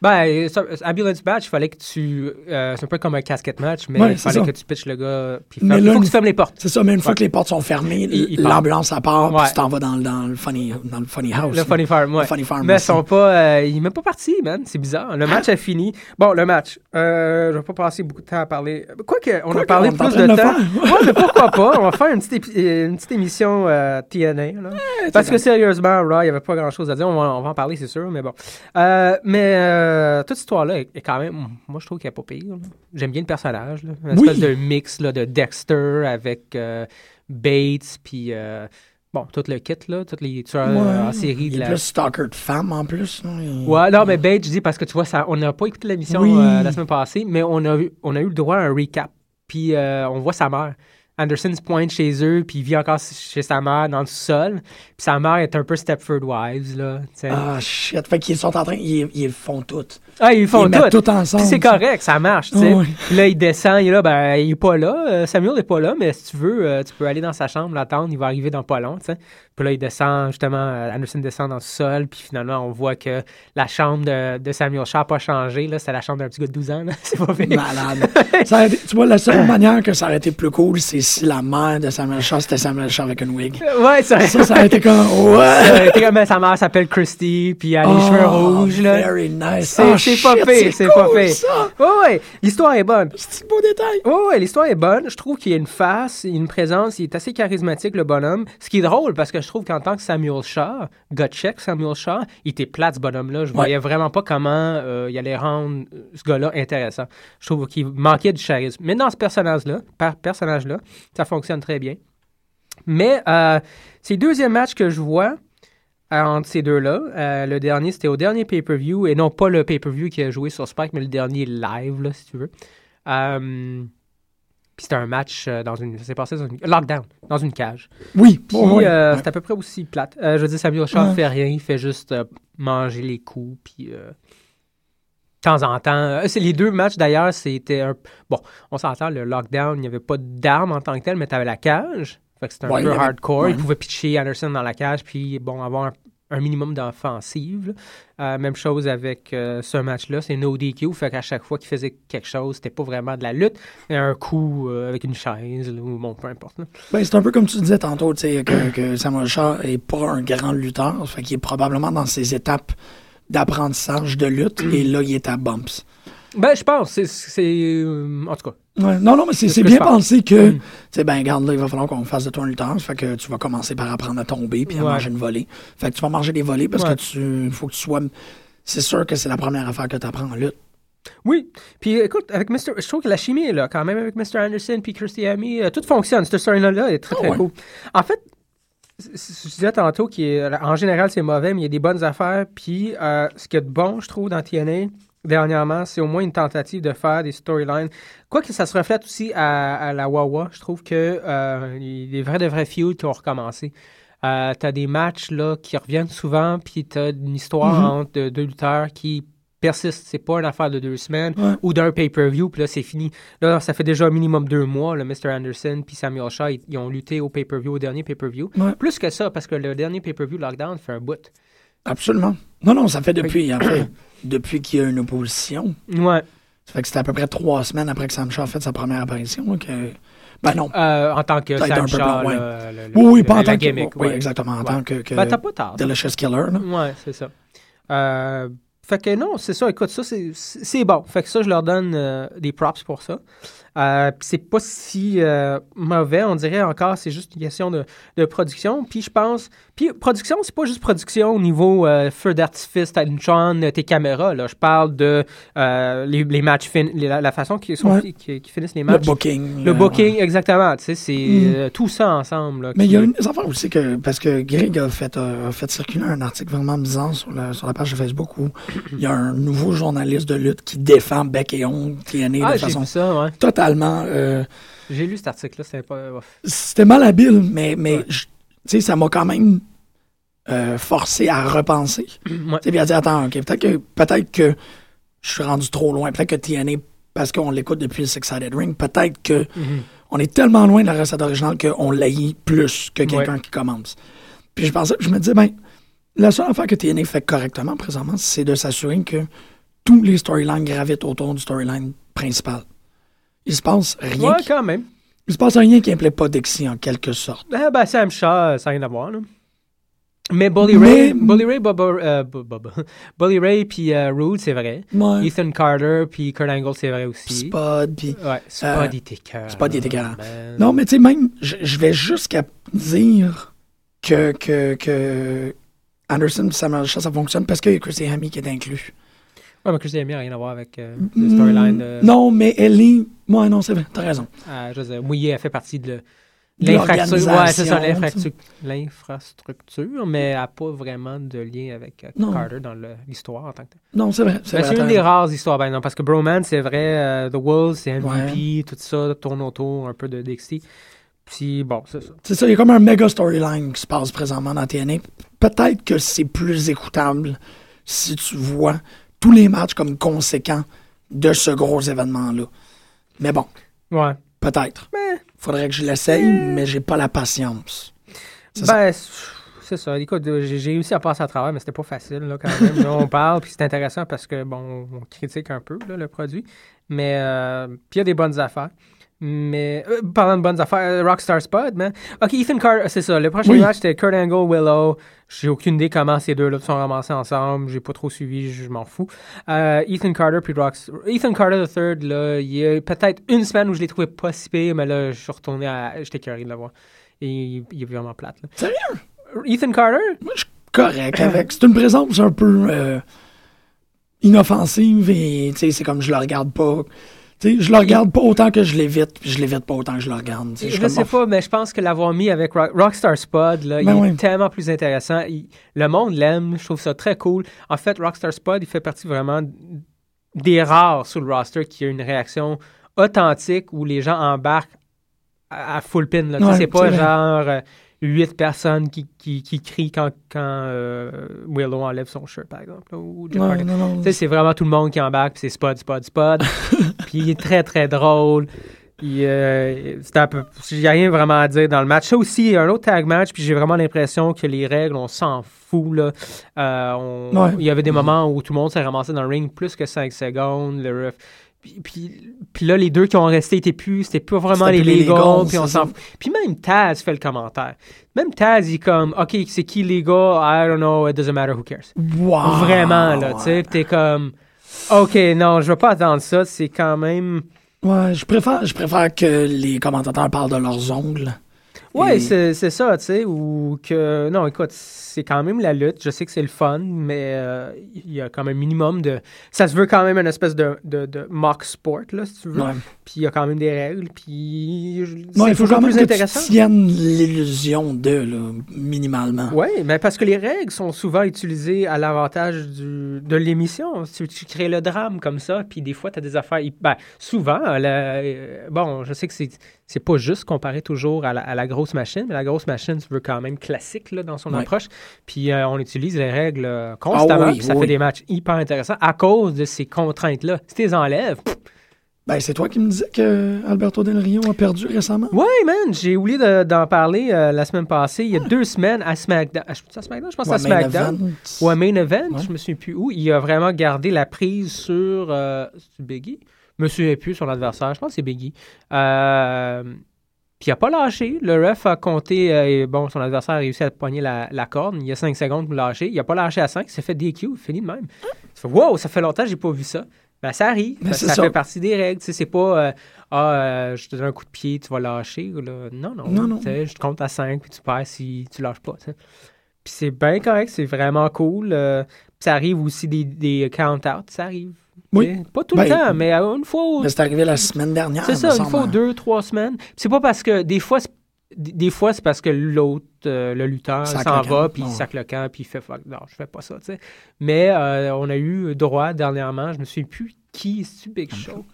Ben, ambulance match, il fallait que tu. euh, c'est un peu comme un casquette match, mais il fallait ça. que tu pitches le gars. Puis là, il faut que tu fermes les portes. C'est ça, mais une fois que les portes sont fermées, l'ambulance, ça part, Ouais. puis tu t'en vas dans, le- dans, le funny, dans le funny house. Le Funny Farm, ouais. Le funny farm mais ils sont pas. euh, il est même pas parti, man. C'est bizarre. Le match a fini. Bon, le match. Euh, je vais pas passer beaucoup de temps à parler. Quoique, on Quoique, a parlé plus de temps. ouais, mais pourquoi pas? On va faire une petite, épi- euh, une petite émission euh, TNA. Là. Parce que sérieusement, il n'y avait pas grand chose à dire. On va, on va en parler, c'est sûr, mais bon. Euh, mais euh, toute cette histoire-là est, est quand même. Moi, je trouve qu'elle est pas pire. J'aime bien le personnage. Là. Une Oui. espèce de mix là, de Dexter avec euh, Bates, puis. euh, Bon, tout le kit, là, tous les tueurs euh, en série Il de est la, plus stalker de femme, en plus. Il- Ouais, non, mais Bates, je dis parce que tu vois, ça, on n'a pas écouté l'émission Oui. la semaine passée, mais on a, eu- on a eu le droit à un recap. Puis on voit sa mère. Anderson se pointe chez eux, puis il vit encore chez sa mère dans le sol. Puis sa mère est un peu Stepford Wives, là. Ah, shit. Fait qu'ils sont en train, ils, ils font tout. Ah, ils font ils mettent tout. tout ensemble. Puis c'est correct, ça marche, tu sais. Puis là, il descend, il est là, ben, il est pas là. euh, Samuel n'est pas là, mais si tu veux, euh, tu peux aller dans sa chambre, l'attendre, il va arriver dans pas long, tu sais. Puis là, il descend, justement, euh, Anderson descend dans le sol, puis finalement, on voit que la chambre de, de Samuel Shaw n'a pas changé, là. C'est la chambre d'un petit gars de 12 ans. [laughs] C'est pas pire. Malade. Ça aurait été- tu vois, la seule manière que ça aurait été plus cool, c'est si la mère de Samuel Shaw, c'était Samuel Shaw avec une wig. Ouais, ça, Ça, ça a été comme, [laughs] ça ouais! aurait été comme sa mère s'appelle Christy, puis elle a les cheveux Oh, rouges, là. Very nice. C'est Oh, c'est pas pire, c'est pas cool, pire. ça. Ouais, ouais, l'histoire est bonne. C'est un beau détail. Ouais, ouais, l'histoire est bonne. Je trouve qu'il y a une face, une présence, il est assez charismatique, le bonhomme. Ce qui est drôle, parce que je trouve qu'en tant que Samuel Shaw, Gotchek Samuel Shaw, il était plat, ce bonhomme-là. Je Ouais. voyais vraiment pas comment euh, il allait rendre euh, ce gars-là intéressant. Je trouve qu'il manquait du charisme. Mais dans ce personnage-là, par personnage-là, ça fonctionne très bien. Mais euh, c'est le deuxième match que je vois euh, entre ces deux-là. Euh, le dernier, c'était au dernier pay-per-view, et non pas le pay-per-view qui a joué sur Spike, mais le dernier live, là, si tu veux. Euh, puis c'était un match euh, dans une. C'est passé dans une. Lockdown, dans une cage. Oui, Puis bon, ouais. euh, Ouais. c'est à peu près aussi plate. Euh, je veux dire, Samuel Shaw Ouais. fait rien, il fait juste euh, manger les coups, puis. de temps en temps. c'est les deux matchs d'ailleurs, c'était un. Bon, on s'entend, le lockdown, il n'y avait pas d'armes en tant que tel, mais tu avais la cage. Fait que c'était un Ouais, peu avait- hardcore. Il pouvait pitcher Anderson dans la cage, puis bon, avoir un, un minimum d'offensive. Euh, même chose avec euh, ce match-là, c'est no DQ. Fait qu'à chaque fois qu'il faisait quelque chose, c'était pas vraiment de la lutte, mais un coup euh, avec une chaise, là, ou bon, peu importe. Ben, c'est un peu comme tu disais tantôt, tu sais, que, que Samuel Shaw est pas un grand lutteur, fait qu'il est probablement dans ses étapes d'apprentissage de lutte, et là, il est à bumps. Ben, je pense, c'est. euh, en tout cas. Ouais, non, non, mais c'est bien pensé que, Mm. tu sais, ben, regarde, là, il va falloir qu'on fasse de toi un lutteur, fait que tu vas commencer par apprendre à tomber, puis à Ouais. manger une volée. Fait que tu vas manger des volées parce Ouais. que tu, faut que tu sois, c'est sûr que c'est la première affaire que tu apprends en lutte. Oui. Puis écoute, avec Mr. Je trouve que la chimie est là, quand même, avec Mr. Anderson puis Kirsty Amy, euh, tout fonctionne. Cette story-là est très, Ah très cool. En fait, je disais tantôt qu'en général, c'est mauvais, mais il y a des bonnes affaires. Puis euh, ce qu'il y a de bon, je trouve, dans TNA, dernièrement, c'est au moins une tentative de faire des storylines. Quoique ça se reflète aussi à, à la Wawa, je trouve que euh, des vrais, de vrais feuds qui ont recommencé. Euh, t'as des matchs là, qui reviennent souvent, puis t'as une histoire Mhm. entre deux- deux lutteurs qui persiste. C'est pas une affaire de deux semaines Ouais. ou d'un pay-per-view, puis là, c'est fini. Là, ça fait déjà un minimum deux mois, le Mr. Anderson puis Samuel Shaw, ils, ils ont lutté au pay-per-view, au dernier pay-per-view. Ouais. Plus que ça, parce que le dernier pay-per-view Lockdown fait un bout. Absolument. Non, non, ça fait depuis, en fait, depuis qu'il y a une opposition. Ouais. Ça fait que c'était à peu près trois semaines après que Sam Shaw a fait sa première apparition, que, ben non. Euh, en tant que Sam un peu Shaw, ouais. le- le- Oui, oui, le- pas en tant que, gimmick, oui, ouais. exactement, en Ouais. tant que, que Ben, t'as pas tard. Delicious Killer, là. Ouais, c'est ça. Euh, fait que non, c'est ça. Écoute, ça, c'est- c'est bon. Fait que ça, je leur donne euh, des props pour ça. Euh, c'est pas si euh, mauvais, on dirait encore, c'est juste une question de, de production. Puis je pense. Puis production, c'est pas juste production au niveau euh, feu d'artifice, t'as une chaîne, tes caméras. Là. Je parle de euh, les, les matchs, fin- les- la, la façon qu'ils Ouais. qu'ils finissent les Le matchs. booking. Le booking, ouais. exactement. Tu sais, c'est Mm. euh, tout ça ensemble. là, Mais qui- il y a une des affaires aussi que, parce que Greg a fait, euh, a fait circuler un article vraiment bizarre sur la, sur la page de Facebook où il y a un nouveau journaliste de lutte qui défend Beck et Ongle, qui est né Ah, de façon ça, ouais. Totalement, euh, J'ai lu cet article-là, c'était pas. euh, c'était malhabile, mais, mais Ouais. je- sais, ça m'a quand même euh, forcé à repenser. Ouais. Tu sais, puis à dire, attends, peut-être que, peut-être que je suis rendu trop loin, peut-être que TNA, parce qu'on l'écoute depuis le Six-Sided Ring, peut-être que Mhm. on est tellement loin de la recette originale qu'on l'haït plus que quelqu'un Ouais. qui commence. Puis je pensais, je me disais, ben, la seule affaire que TNA fait correctement présentement, c'est de s'assurer que tous les storylines gravitent autour du storyline principal. Il se passe rien. Ouais, qui- quand même. il se passe rien qui implique pas Dixie en quelque sorte. Ah, ben, Sam Shaw, euh, ça n'a rien à voir, là. Mais Bully Mais- Ray, Bully Ray, Bubba, euh, Bubba. [laughs] Bully Ray puis euh, Rude, c'est vrai. Ouais. Ethan Carter puis Kurt Angle, c'est vrai aussi. Spud, puis Ouais, Spud, Euh, il était cœur. Spud, il était cœur. Non, mais tu sais, même, je je vais jusqu'à dire que, que, que Anderson et Samuel Shaw, ça fonctionne parce qu'il y a Chrissy Hammy qui est inclus. Ouais, mais Christy Amy n'a rien à voir avec euh, le storyline de. Mm, Non, mais elle est. Moi, non, c'est vrai, t'as raison. Euh, je veux dire, Mouillé a fait partie de l'infrastructure. Ouais, c'est ça, l'infrastructure, mais elle n'a pas vraiment de lien avec euh. Carter dans l'histoire en tant que tel. Non, c'est vrai. C'est une des rares histoires, ben non, parce que Broman, c'est vrai, euh, The Wolves, c'est MVP, Ouais. tout ça tourne autour un peu de Dixie. Puis bon, c'est ça. C'est ça, il y a comme un méga storyline qui se passe présentement dans TNA. Peut-être que c'est plus écoutable si tu vois tous les matchs comme conséquents de ce gros événement-là. Mais bon, Ouais. peut-être. Mais- Faudrait que je l'essaye, mais j'ai pas la patience. Ben, c'est- ça. Écoute, euh, j'ai j'ai réussi à passer à travers, mais c'était pas facile, là, quand même. Là, on parle, puis c'est intéressant parce que, bon, on critique un peu, là, le produit. Mais, euh, puis il y a des bonnes affaires. Mais, euh, parlant de bonnes affaires, euh, Rockstar Spud, man. Ok, Ethan Carter, c'est ça. Le prochain Oui. match, c'était Kurt Angle, Willow. J'ai aucune idée comment ces deux-là sont ramassés ensemble. J'ai pas trop suivi, je m'en fous. Euh, Ethan Carter, puis Rockstar. Ethan Carter III, là, il y a peut-être une semaine où je l'ai trouvé pas si pire, mais là, je suis retourné à. J'étais curieux de le voir. Et il, il est vraiment plate, là. Sérieux? Ethan Carter? Moi, je suis correct avec. C'est une présence un peu euh, inoffensive et tu sais, c'est comme je le regarde pas. Tu sais, je le regarde pas autant que je l'évite, puis je l'évite pas autant que je le regarde. Je, comme, sais pas, mais je pense que l'avoir mis avec Rock- Rockstar Spud, là, il Ben est oui. tellement plus intéressant. Il- le monde l'aime, je trouve ça très cool. En fait, Rockstar Spud, il fait partie vraiment des rares sur le roster qui a une réaction authentique où les gens embarquent à, à full pin. là. Ouais, c'est pas genre euh, huit personnes qui, qui, qui crient quand, quand euh, Willow enlève son shirt, par exemple. là, ou Ouais, c'est vraiment tout le monde qui embarque, puis c'est Spud, Spud, Spud. puis il est très, très drôle. Il, euh, un peu, a rien vraiment à dire dans le match. Ça aussi, il y a un autre tag match, puis j'ai vraiment l'impression que les règles, on s'en fout. Là. Euh, on- Ouais. Il y avait des moments où tout le monde s'est ramassé dans le ring plus que 5 secondes. Le ref. Puis, puis, puis là, les deux qui ont resté étaient plus, c'était pas vraiment les legals, puis on s'en. Puis même Taz fait le commentaire. Même Taz, il est comme, OK, c'est qui les gars? I don't know, it doesn't matter, who cares? Wow. Vraiment, là, tu sais, t'es comme, OK, non, je veux pas attendre ça, c'est quand même... Ouais, je préfère, je préfère que les commentateurs parlent de leurs ongles. Et- c'est ça, tu sais, ou que... Non, écoute, c'est quand même la lutte, je sais que c'est le fun, mais euh, il y a quand même un minimum de... Ça se veut quand même une espèce de, de, de mock sport, là, si tu veux. Ouais. Puis il y a quand même des règles, puis... c'est il faut quand même plus que intéressant. tu tiennes l'illusion de, là, minimalement. Oui, mais parce que les règles sont souvent utilisées à l'avantage du- de l'émission. Tu, tu crées le drame comme ça, puis des fois, tu as des affaires. Ben, souvent, la- euh, bon, je sais que c'est, c'est pas juste comparé toujours à la, à la grosse machine, mais la grosse machine, tu veux quand même classique là, dans son Ouais. approche. Puis euh, on utilise les règles euh, constamment, Ah oui, puis ça oui. fait des matchs hyper intéressants à cause de ces contraintes-là. Si tu les enlèves, pff, Ben, c'est toi qui me disais que Alberto Del Rio a perdu récemment. Ouais, man, j'ai oublié de- d'en parler euh, la semaine passée. Il y a deux semaines à SmackDown. Ah, Je à SmackDown? Je pense Ouais, à SmackDown. Ou à Main Event, Ouais. je me souviens plus où. Il a vraiment gardé la prise sur. Euh, Biggie Je me souviens plus son adversaire. Je pense que c'est Biggie. Euh, puis il a pas lâché. Le ref a compté. euh, et bon, son adversaire a réussi à poigner la, la corde. Il y a 5 secondes pour lâcher. Il a pas lâché à 5. Il s'est fait DQ. Fini de même. Ça fait, wow, ça fait longtemps que j'ai pas vu ça. Ben, ça arrive. Ben, ça, ça. fait partie des règles. C'est pas euh, Ah, euh, je te donne un coup de pied, tu vas lâcher. là. Non, non. Non, Je te compte à 5 puis tu perds si tu lâches pas. Puis c'est bien correct, c'est vraiment cool. ça arrive aussi des, des count-outs, ça arrive. Oui. Pas tout Ben, le temps, mais euh, une fois ou Mais c'est arrivé la semaine dernière. c'est ça, une fois ou deux, trois semaines. Puis c'est pas parce que des fois, c'est- des fois c'est parce que l'autre, euh, le lutteur, s'en va, puis il sac le camp, puis il fait fuck, non, je fais pas ça, tu sais. Mais euh, on a eu droit dernièrement, je me souviens plus qui, c'est-tu Big Show?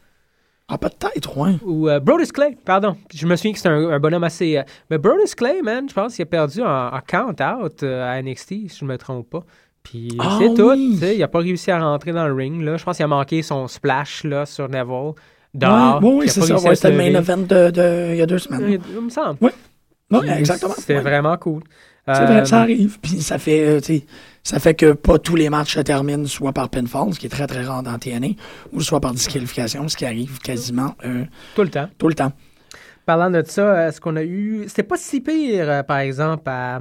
Ah, peut-être, ouais. Ou euh, Brodus Clay, pardon. Je me souviens que c'était un, un bonhomme assez. euh, mais Brodus Clay, man, je pense qu'il a perdu en, en count-out euh, à NXT, si je me trompe pas. Puis Ah c'est tout. oui. Il n'a pas réussi à rentrer dans le ring. Là. Je pense qu'il a manqué son splash là, sur Neville. Dehors. oui, a c'est ça. Ouais, c'était le main event de, de- il y a deux semaines. Il, il me semble. Puis exactement. C'était Ouais. vraiment cool. C'est Euh, vrai, ça arrive. Puis ça fait, euh, ça fait que pas tous les matchs se terminent soit par pinfall, ce qui est très très rare dans TNA, ou soit par disqualification, ce qui arrive quasiment euh, Tout le temps. tout le temps. Parlant de ça, est-ce qu'on a eu. C'était pas si pire, par exemple, à.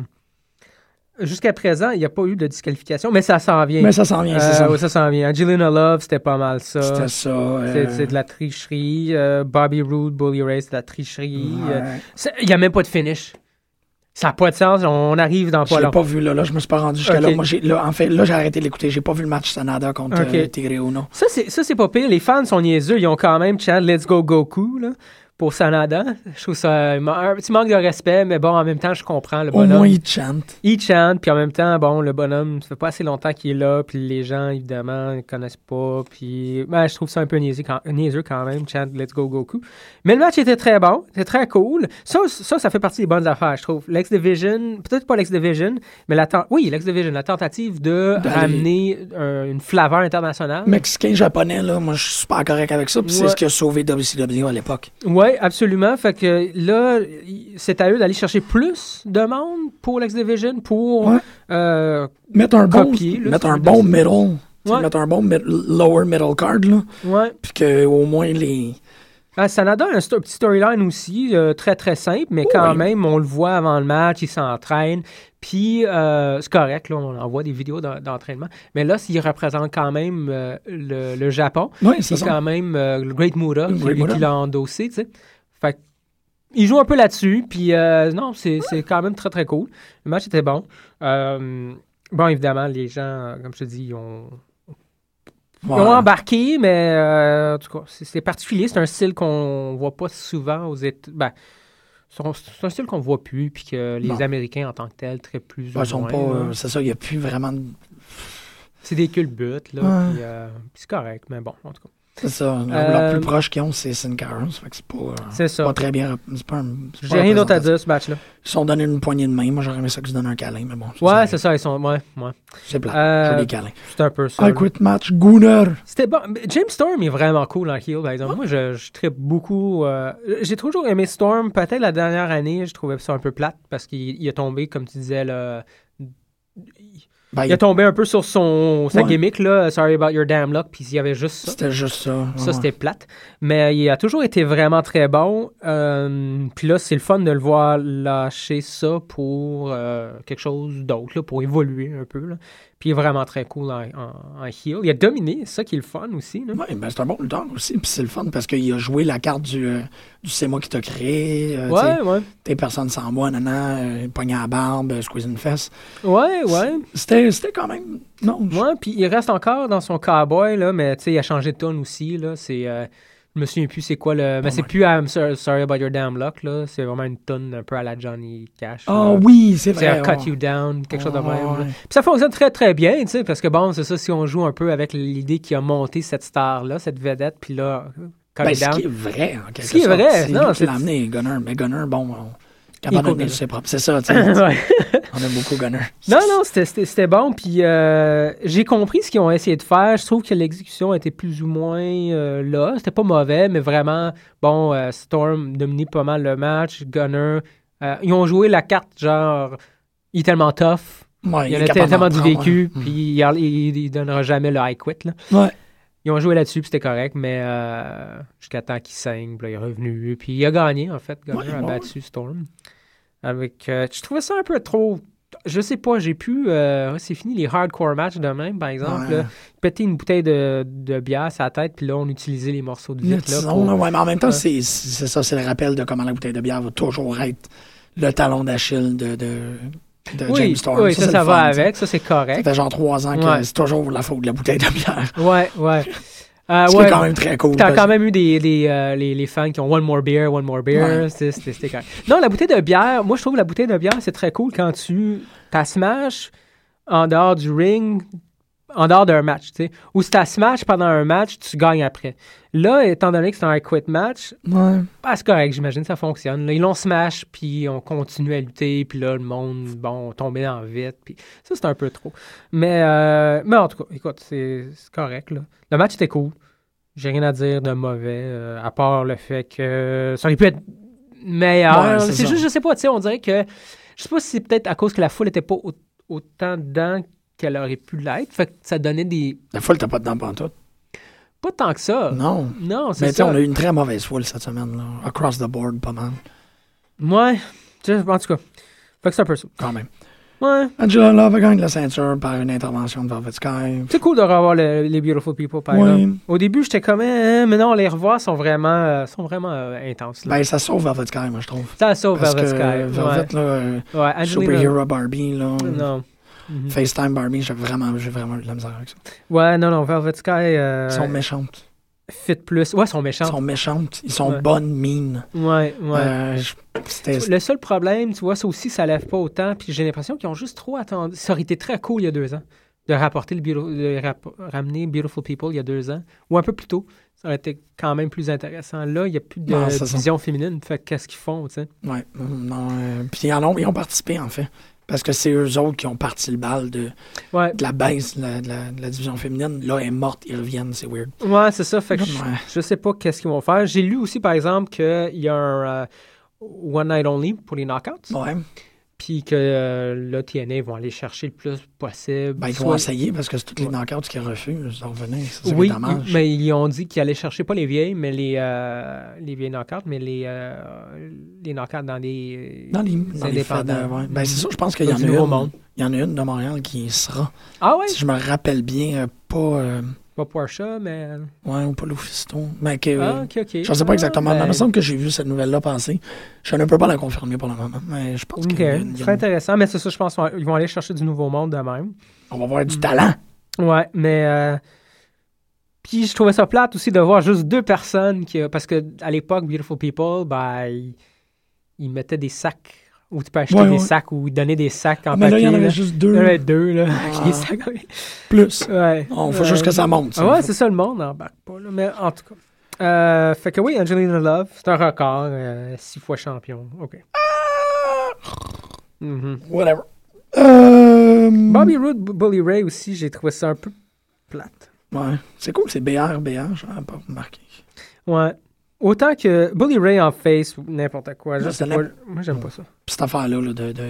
Jusqu'à présent, il n'y a pas eu de disqualification, mais ça s'en vient. Mais ça s'en vient, c'est Euh, ça. ouais, ça s'en vient. Angelina Love, c'était pas mal ça. C'était ça. C'est de la tricherie. Euh, Bobby Roode, Bully Ray, c'est de la tricherie. Euh, Il n'y a même pas de finish. Ça n'a pas de sens. On arrive dans Je pas l'ai long. pas vu là, là, je me suis pas rendu jusqu'à là. Moi, j'ai, là, en fait, là, j'ai arrêté de l'écouter. J'ai pas vu le match Sanada contre Ok. euh, Tigre. Ça, c'est ça, c'est pas pire. Les fans sont niaiseux. Ils ont quand même chant Let's Go Goku là, pour Sanada. Je trouve ça un, petit manque de respect, mais bon, en même temps, je comprends. Le Au bonhomme, moins, il chante. il chante, puis en même temps, bon, le bonhomme, ça fait pas assez longtemps qu'il est là, puis les gens, évidemment, ne connaissent pas, puis ben, je trouve ça un peu niaiseux quand, niaiseux quand même, chant Let's Go Goku. Mais le match était très bon, c'était très cool. Ça, ça, ça fait partie des bonnes affaires, je trouve. L'X-Division, peut-être pas l'X-Division, mais la oui, l'X-Division, la tentative de ramener euh, une flaveur internationale. Mexicain, japonais, là, moi, je suis super correct avec ça. Puis Ouais. c'est ce qui a sauvé WCW à l'époque. Oui, absolument. Fait que là, c'est à eux d'aller chercher plus de monde pour l'X-Division pour Ouais. euh, Mettre un bon, Copier, là, mettre un bon middle. Ouais. Mettre un bon mid- lower middle card, là. Puis que au moins les. Ah, Sanada a un, sto- petit storyline aussi, euh, très très simple, mais quand oui. même, on le voit avant le match, il s'entraîne. Puis, euh, c'est correct, là, on envoie des vidéos d'en- d'entraînement. Mais là, s'il représente quand même euh, le, le Japon, Oui, c'est ça. quand même le Great Muda qui, l'a endossé, tu sais. Fait il joue un peu là-dessus, puis euh, non, c'est quand même très très cool. Le match était bon. Bon, évidemment, les gens, comme je te dis, ils ont, ils ont embarqué, mais euh, en tout cas, c'est particulier. C'est un style qu'on voit pas souvent aux États. Ben, c'est un- style qu'on voit plus, puis que les Non. Américains en tant que tels, très plus. ou sont moins, pas. euh, c'est ça, il n'y a plus vraiment de. C'est des culbutes, là. Ouais. puis, euh, puis c'est correct, mais bon, en tout cas. C'est ça. Le, Euh, le plus proche qu'ils ont, c'est Sin Cara. C'est pas. euh, ça. Pas très bien. Un. J'ai rien d'autre à dire, ce match-là. Ils se sont donné une poignée de main. Moi, j'aurais aimé ça qu'ils se donnent un câlin, mais bon. Ouais, c'est ça, ils sont. Ouais, ouais. C'est plat. Euh, J'ai des câlins. C'est un peu ça. I là. quit match, Gunner. C'était bon. James Storm est vraiment cool en heel, par exemple. Moi, je, je trippe beaucoup. euh, J'ai toujours aimé Storm. Peut-être la dernière année, je trouvais ça un peu plate parce qu'il il est tombé, comme tu disais, là, Ben, il est tombé un peu sur son, sa Ouais. gimmick, là. Sorry about your damn luck. Puis il y avait juste ça. C'était juste ça. Ça, c'était plate. Mais il a toujours été vraiment très bon. Euh, Puis là, c'est le fun de le voir lâcher ça pour euh, quelque chose d'autre, là, pour évoluer un peu. là. Puis il est vraiment très cool en, en, en heel. Il a dominé, c'est ça qui est le fun aussi. Ouais, ben c'est un bon lutteur aussi. Puis c'est le fun parce qu'il a joué la carte du, euh, du c'est moi qui t'a créé. euh, Ouais, ouais. T'es personne sans moi, nana, euh, pogné à la barbe, euh, squeeze une fesse. Ouais, ouais. C'était c'était quand même. Non, Ouais, puis il reste encore dans son cowboy, là, mais tu sais, il a changé de tone aussi, là. C'est. Je me souviens plus c'est quoi le. Mais c'est plus I'm so- sorry about your damn luck, là. C'est vraiment une tonne un peu à la Johnny Cash. Ah là. oui, c'est C'est vrai. un cut you down, quelque chose de même. ouais. Puis ça fonctionne très très bien, tu sais, parce que bon, c'est ça, si on joue un peu avec l'idée qui a monté cette star-là, cette vedette, puis là, cut Ben, ce down. qui est vrai, en quelque Ce qui est sorte. vrai, C'est non, lui qui c'est- l'a amené, Gunner. Mais Gunner, bon, on, Il est capable de cool, tenir Gunner. ses propres. C'est ça, tu sais. [laughs] Ouais. on aime beaucoup Gunner. Non, non, c'était- bon. Puis euh, j'ai compris ce qu'ils ont essayé de faire. Je trouve que l'exécution était plus ou moins euh, là. C'était pas mauvais, mais vraiment, bon, euh, Storm dominait pas mal le match. Gunner, euh, ils ont joué la carte genre, il est tellement tough. Ouais, Il en a tellement du vécu, puis il, il, il donnera jamais le I quit. Là. Ouais. Ils ont joué là-dessus, puis c'était correct, mais euh, jusqu'à temps qu'il saigne, puis là, il est revenu. Puis il a gagné, en fait. Gunner Ouais, a ouais, battu Storm. Avec, euh, je trouvais ça un peu trop. Je sais pas, j'ai pu. euh, c'est fini les hardcore matchs de même, par exemple. Ouais. là. péter une bouteille de, de bière à sa tête, puis là, on utilisait les morceaux de vitre. Là, pour- ouais, mais en même temps, c'est c'est ça, c'est le rappel de comment la bouteille de bière va toujours être le talon d'Achille de, de, de Oui, James Storm. oui, ça, c'est ça, va fun, avec, ça, c'est Ça correct. fait genre trois ans que Ouais. c'est toujours la faute de la bouteille de bière. [laughs] Ouais, ouais. [laughs] Euh, Ce qui ouais. est quand même très cool. T'as parce- quand même eu des, des, euh, les, les fans qui ont One More Beer, One More Beer. Ouais. C'était- c'était correct. Non, la bouteille de bière, moi je trouve la bouteille de bière, c'est très cool quand tu t'as smash en dehors du ring, en dehors d'un match, tu sais. Ou si t'as smash pendant un match, tu gagnes après. Là, étant donné que c'est un quit match, Ouais. bah, c'est correct, j'imagine, ça fonctionne. Là, ils l'ont smash, puis on continue à lutter, puis là, le monde, bon, tombé dans vite, puis ça, c'est un peu trop. Mais, euh, mais en tout cas, écoute, c'est correct, là. Le match était cool. J'ai rien à dire de mauvais, euh, à part le fait que ça aurait pu être meilleur. Ouais, c'est juste, je sais pas, tu sais, on dirait que, je sais pas si c'est peut-être à cause que la foule était pas au- autant dedans qu'elle aurait pu l'être, fait que ça donnait des... La foule, t'as pas dedans pantoute. Pas tant que ça. Non. Non, c'est Mais tu sais, ça. on a eu une très mauvaise foule cette semaine, là. Across the board, pas mal. Ouais, en tout cas, fait que c'est un peu ça. Quand même. Ouais. Angela Love a gagné la ceinture par une intervention de Velvet Sky. C'est cool de revoir le- les Beautiful People, par Ouais. exemple. Au début, j'étais comme, eh, mais non, les revoir sont vraiment, euh, sont vraiment euh, intenses. là. Ben, ça sauve Velvet Sky, moi, je trouve. ça sauve Parce Velvet que Sky. Velvet, là, euh, ouais. ouais, Angelina- Superhero Barbie, là. Non. Mhm. FaceTime Barbie, j'ai vraiment, vraiment eu de la misère avec ça. Ouais, non, non, Velvet Sky euh, Ils sont méchantes. fit plus. Ouais, ils sont Ils méchants. sont méchantes. Ils sont Ouais. bonnes mines. Ouais, ouais. Euh, je- Le seul problème, tu vois, ça aussi, ça lève pas autant. Puis j'ai l'impression qu'ils ont juste trop attendu. Ça aurait été très cool il y a deux ans de rapporter le de rap- ramener Beautiful People il y a deux ans ou un peu plus tôt. Ça aurait été quand même plus intéressant. Là, il n'y a plus de Non, division féminine. Fait que qu'est-ce qu'ils font, tu sais? Ouais, non. euh, puis ils, en ont, ils ont participé, en fait. Parce que c'est eux autres qui ont parti le bal de, Ouais, de la baisse de la, de la- de la division féminine. Là, elle est morte, ils reviennent, c'est weird. ouais c'est ça. Fait que je, je sais pas qu'est-ce qu'ils vont faire. J'ai lu aussi, par exemple, qu'il y a un euh, One Night Only pour les knockouts. Ouais. Puis que euh, là, TNA vont aller chercher le plus possible. Ben, ils Soit- vont essayer parce que c'est toutes les knockouts qui refusent de revenir. Oui, mais ils ont dit qu'ils allaient chercher pas les vieilles, mais les, euh, les vieilles knockouts, mais les, euh, les knockouts dans les. Dans les, dans les fêtes, indépendants. euh, ouais. Ben, c'est ça, je pense qu'il y en a une. Il y en a une de Montréal qui sera. Ah ouais? Si je me rappelle bien, euh, pas. Pas Porsche, mais. ouais, ou pas Lufisto. Mais que. Ah, ok, ok. Je ne sais pas exactement. Ah, mais il me ben, semble que j'ai vu cette nouvelle-là passer. Je ne peux pas la confirmer pour le moment. Mais je pense a une- c'est intéressant, mais c'est ça, je pense qu'ils vont aller chercher du nouveau monde de même. On va voir du talent. Ouais, mais. euh, Puis je trouvais ça plate aussi de voir juste deux personnes qui. Parce que à l'époque, Beautiful People, ben, ils, ils mettaient des sacs. Où tu peux acheter Ouais, des ouais. sacs ou donner des sacs en mais là, papier. il y en avait là. juste Il deux. y en avait deux, là. Ah. [laughs] Sacs. Plus. Ouais. On faut Ouais. juste que ça monte. ça. Ah ouais, c'est ça, le monde n'embarque pas. Là. Mais en tout cas. Euh, fait que oui, Angelina Love, c'est un record. euh, six fois champion. OK. Mhm. Whatever. Euh, Bobby Roode, Bully Ray aussi, j'ai trouvé ça un peu plate. Ouais. C'est cool, c'est BR, BR, je n'avais pas remarqué. Ouais. Autant que Bully Ray en face ou n'importe quoi. C'est pas, n'im- moi, j'aime pas ça. Puis cette affaire-là là, de, de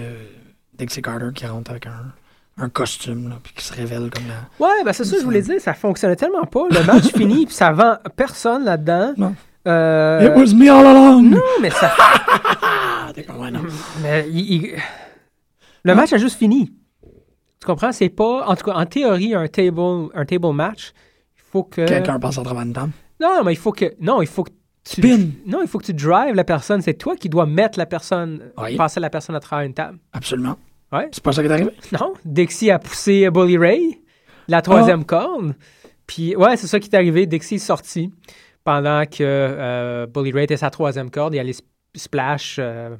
Dixie Carter qui rentre avec un, un costume, là, puis qui se révèle comme la. Ouais, ben c'est ça que je voulais dire. Ça fonctionnait tellement pas. Le match [laughs] fini, puis ça vend personne là-dedans. Non. Euh, It was me all along! non, mais ça [laughs] ouais, non. Mais il- il- le match a juste fini. Tu comprends? C'est pas. En tout cas, en théorie, un table, un table match, il faut que. Quelqu'un passe à travers une. Non, mais il faut que. Non, il faut que tu. Spin. Non, il faut que tu drives la personne. C'est toi qui dois mettre la personne. Oui. Passer la personne à travers une table. Absolument. Ouais. C'est pas ça qui est arrivé? Non. Dixie a poussé Bully Ray, la troisième Ah. corde. Puis, ouais, c'est ça qui est arrivé. Dixie est sorti pendant que euh, Bully Ray était sa troisième corde. Il allait sp- splash euh,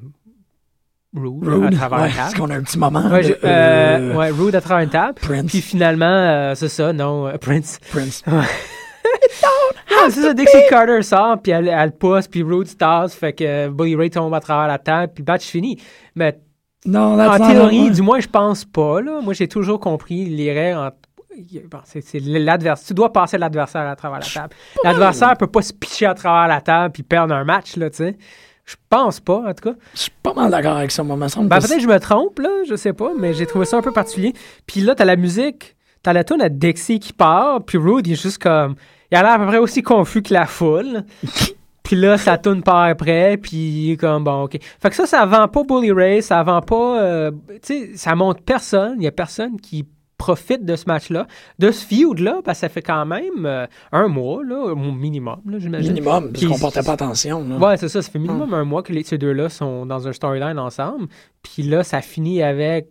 Rude, à Rude. travers Ouais, la table. parce qu'on a un petit moment. Ouais, de, je- euh, euh, ouais, Rude à travers une table. Prince. Puis finalement, c'est ça, non, euh, Prince. Prince. Ah, c'est ça, Dixie Carter sort, puis elle, elle pousse, puis Rude se tasse, fait que euh, Bully Ray tombe à travers la table, puis le match finit. Mais Non, en théorie, du moins, je pense pas, là. Moi, j'ai toujours compris les règles en- Bon, c'est l'adversaire. Tu dois passer l'adversaire à travers la table. L'adversaire peut pas se pitcher à travers la table puis perdre un match, là, tu sais. Je pense pas, en tout cas. Je suis pas mal d'accord avec ça, moi. Me semble Ben, peut-être que je me trompe, là, je sais pas, mais j'ai trouvé ça un peu particulier. Puis là, t'as la musique, t'as la tune à Dixie qui part, puis Rude, il est juste comme. Il a l'air à peu près aussi confus que la foule. [laughs] puis là, sa tune part après, puis comme, bon, OK. Fait que ça, ça vend pas Bully Ray, ça vend pas. euh, tu sais, ça montre personne, il y a personne qui profite de ce match-là, de ce feud-là, parce que ça fait quand même euh, un mois, là, au minimum, là, j'imagine. minimum, parce qu'on portait pas attention. là. Ouais, c'est ça. Ça fait minimum un mois que les, ces deux-là sont dans un storyline ensemble. Puis là, ça finit avec.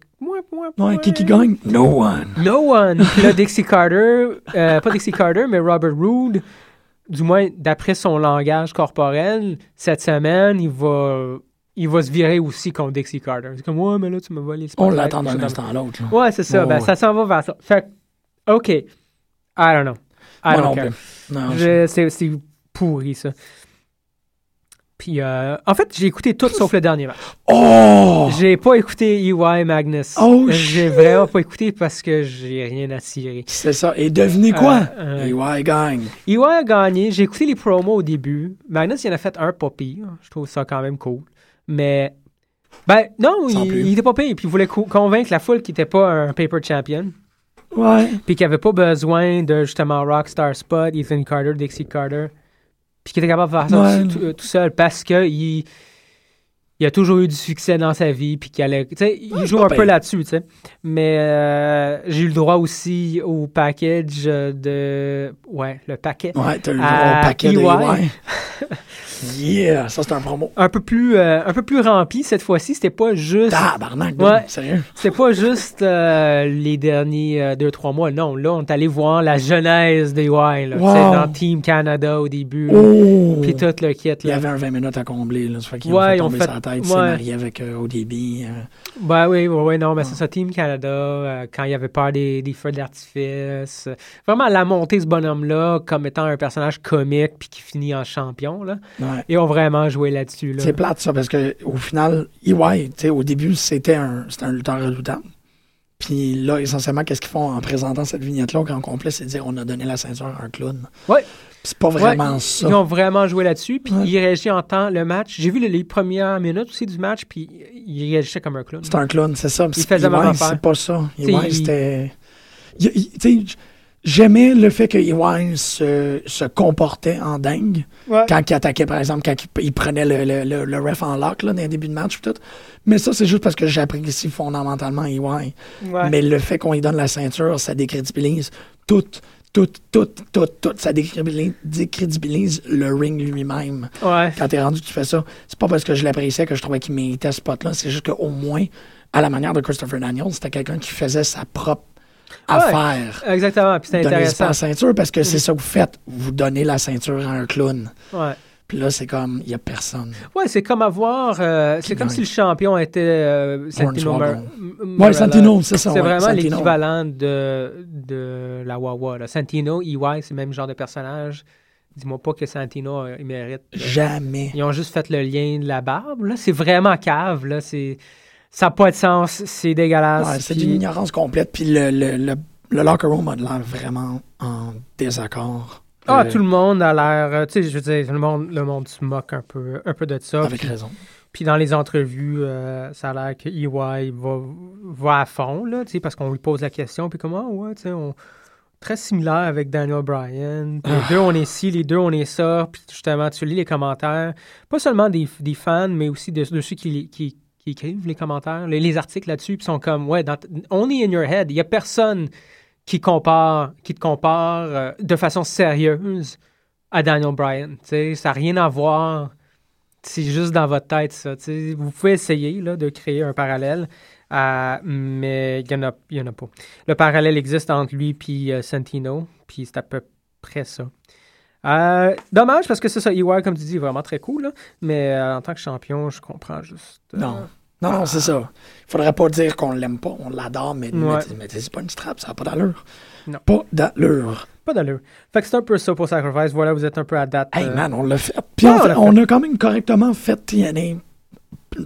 Ouais, qui qui gagne? No one. No one. Puis là, Dixie Carter, euh, pas Dixie Carter, mais Robert Roode, du moins d'après son langage corporel, cette semaine, il va, il va se virer aussi contre Dixie Carter. C'est comme, ouais, mais là, tu me volé On l'attend d'un instant à l'autre. Ouais, c'est ça. Ben, ouais. ça s'en va vers ça. Fait que, OK. I don't know. I Moi don't non care. plus. Non, Je- C'est c'est pourri, ça. Puis, euh, en fait, j'ai écouté tout sauf le dernier match. Oh! J'ai pas écouté EY Magnus. Oh, J'ai vraiment pas écouté parce que j'ai rien à cirer. C'est ça. Et devinez quoi? Euh, euh, EY gagne. EY a gagné. J'ai écouté les promos au début. Magnus, il en a fait un pas pire. Je trouve ça quand même cool. Mais, ben, non, Sans il, plus. il était pas pire. Puis il voulait co- convaincre la foule qu'il était pas un paper champion. Ouais. Puis qu'il avait pas besoin de justement Rockstar Spot, Ethan Carter, Dixie Carter. Puis qu'il était capable de faire ça Ouais. tout, tout- seul parce que il, il a toujours eu du succès dans sa vie. Puis qu'il allait. Il joue un peu là-dessus, tu sais. Mais euh, j'ai eu le droit aussi au package de. Ouais, le paquet. Ouais, t'as eu le À gros paquet de EY. [laughs] Yeah, ça c'est un promo. Un peu plus, euh, un peu plus rempli cette fois-ci. C'était pas juste. Tabarnak, Ouais. ouais. sérieux. [laughs] C'était pas juste euh, les derniers euh, deux, trois mois. Non, là, on est allé voir la genèse des Y. Là, Wow. Dans Team Canada au début. Oh! Puis tout le kit. Il y Là. avait un 20 minutes à combler, là. Ça fait qu'ils Ouais, ont fait tomber sa tête. Ouais. s'est marié avec ODB. Ben oui, ouais, non, mais c'est ça, Team Canada, quand il y avait peur des, des feux d'artifice. vraiment, la montée ce bonhomme-là comme étant un personnage comique puis qui finit en champion, là. Ouais. Et ont vraiment joué là-dessus, là. C'est plate, ça, parce que au final, EY, au début, c'était un, c'était un lutteur redoutable. Puis là, essentiellement, qu'est-ce qu'ils font en présentant cette vignette-là au grand complet, c'est de dire on a donné la ceinture à un clown. Ouais. C'est pas vraiment ils- ça. Ils ont vraiment joué là-dessus, puis Ouais. il réagit en temps le match. J'ai vu les, les premières minutes aussi du match, puis il réagissait comme un clown. C'est un clown, c'est ça. Il faisait EY, affaire. c'est pas ça. EY, c'était. il- il- J'aimais le fait que EY se, se comportait en dingue Ouais. quand il attaquait, par exemple, quand il, il prenait le, le, le, le ref en lock là, dans les débuts de match. Tout. Mais ça, c'est juste parce que j'apprécie fondamentalement EY. Ouais. Mais le fait qu'on lui donne la ceinture, ça décrédibilise tout, tout, tout, tout, tout. Ça décrédibilise, décrédibilise le ring lui-même Ouais. quand t'es rendu tu fais ça, c'est pas parce que je l'appréciais que je trouvais qu'il méritait ce spot-là. C'est juste qu'au moins, à la manière de Christopher Daniels, c'était quelqu'un qui faisait sa propre Ah ouais. affaire. Exactement, puis c'est intéressant. la ceinture parce que c'est Mhm. ça que vous faites. Vous donnez la ceinture à un clown. Ouais. Puis là, c'est comme, il y a personne. Ouais, c'est comme avoir. euh, c'est comme si le champion était euh, Santino Ouais. Santino, c'est ça. C'est ouais, vraiment l'équivalent de, de la Wawa. Là. Santino, EY, c'est le même genre de personnage. Dis-moi pas que Santino, euh, il mérite. Jamais. Ils ont juste fait le lien de la barbe. Là. C'est vraiment cave. Là. C'est... Ça n'a pas de sens. C'est dégueulasse. Ouais, c'est Puis- d'une ignorance complète. Puis le, le, le, le locker room a l'air vraiment en désaccord. Ah, Euh, tout le monde a l'air. euh, Tu sais, je veux dire, le monde, le monde se moque un peu, un peu de ça. Avec Puis- raison. Puis dans les entrevues, euh, ça a l'air que EY va, va à fond, là, tu sais, parce qu'on lui pose la question, puis comment, ouais, tu sais, on... très similaire avec Daniel Bryan. Puis Ah. Les deux, on est ci, les deux, on est ça. Puis justement, tu lis les commentaires, pas seulement des, des fans, mais aussi de, de ceux qui, qui, qui écrivent les commentaires, les, les articles là-dessus, puis sont comme, ouais, dans, on est in your head. Il y a personne qui compare, qui te compare euh, de façon sérieuse à Daniel Bryan. Ça n'a rien à voir. C'est juste dans votre tête, ça. Vous pouvez essayer là, de créer un parallèle, euh, mais il n'y en, en a pas. Le parallèle existe entre lui et Santino, puis c'est à peu près ça. Euh, dommage parce que c'est ça, EY, comme tu dis, est vraiment très cool, là, mais euh, en tant que champion, je comprends juste. euh, Non. Non, non, c'est ça. Il faudrait pas dire qu'on l'aime pas, on l'adore, mais, mais- Ouais. mais c'est pas une strap, ça n'a pas d'allure. Non. Pas d'allure. Pas d'allure. Fait que c'est un peu ça pour Sacrifice. Voilà, vous êtes un peu à date. Hey man, on l'a fait. Puis on fait, l'a on a quand même correctement fait TNA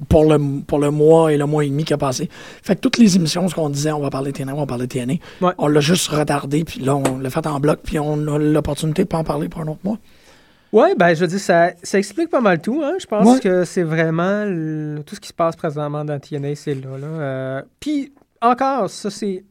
pour le, pour le mois et le mois et demi qui a passé. Fait que toutes les émissions, ce qu'on disait, on va parler de TNA, on va parler de TNA, Ouais. on l'a juste retardé, puis là, on l'a fait en bloc, puis on a l'opportunité de pas en parler pour un autre mois. Ouais, ben je veux dire, ça, ça explique pas mal tout. Hein? Je pense Ouais. que c'est vraiment le- tout ce qui se passe présentement dans TNA, c'est là. là. Euh, Puis encore, ça c'est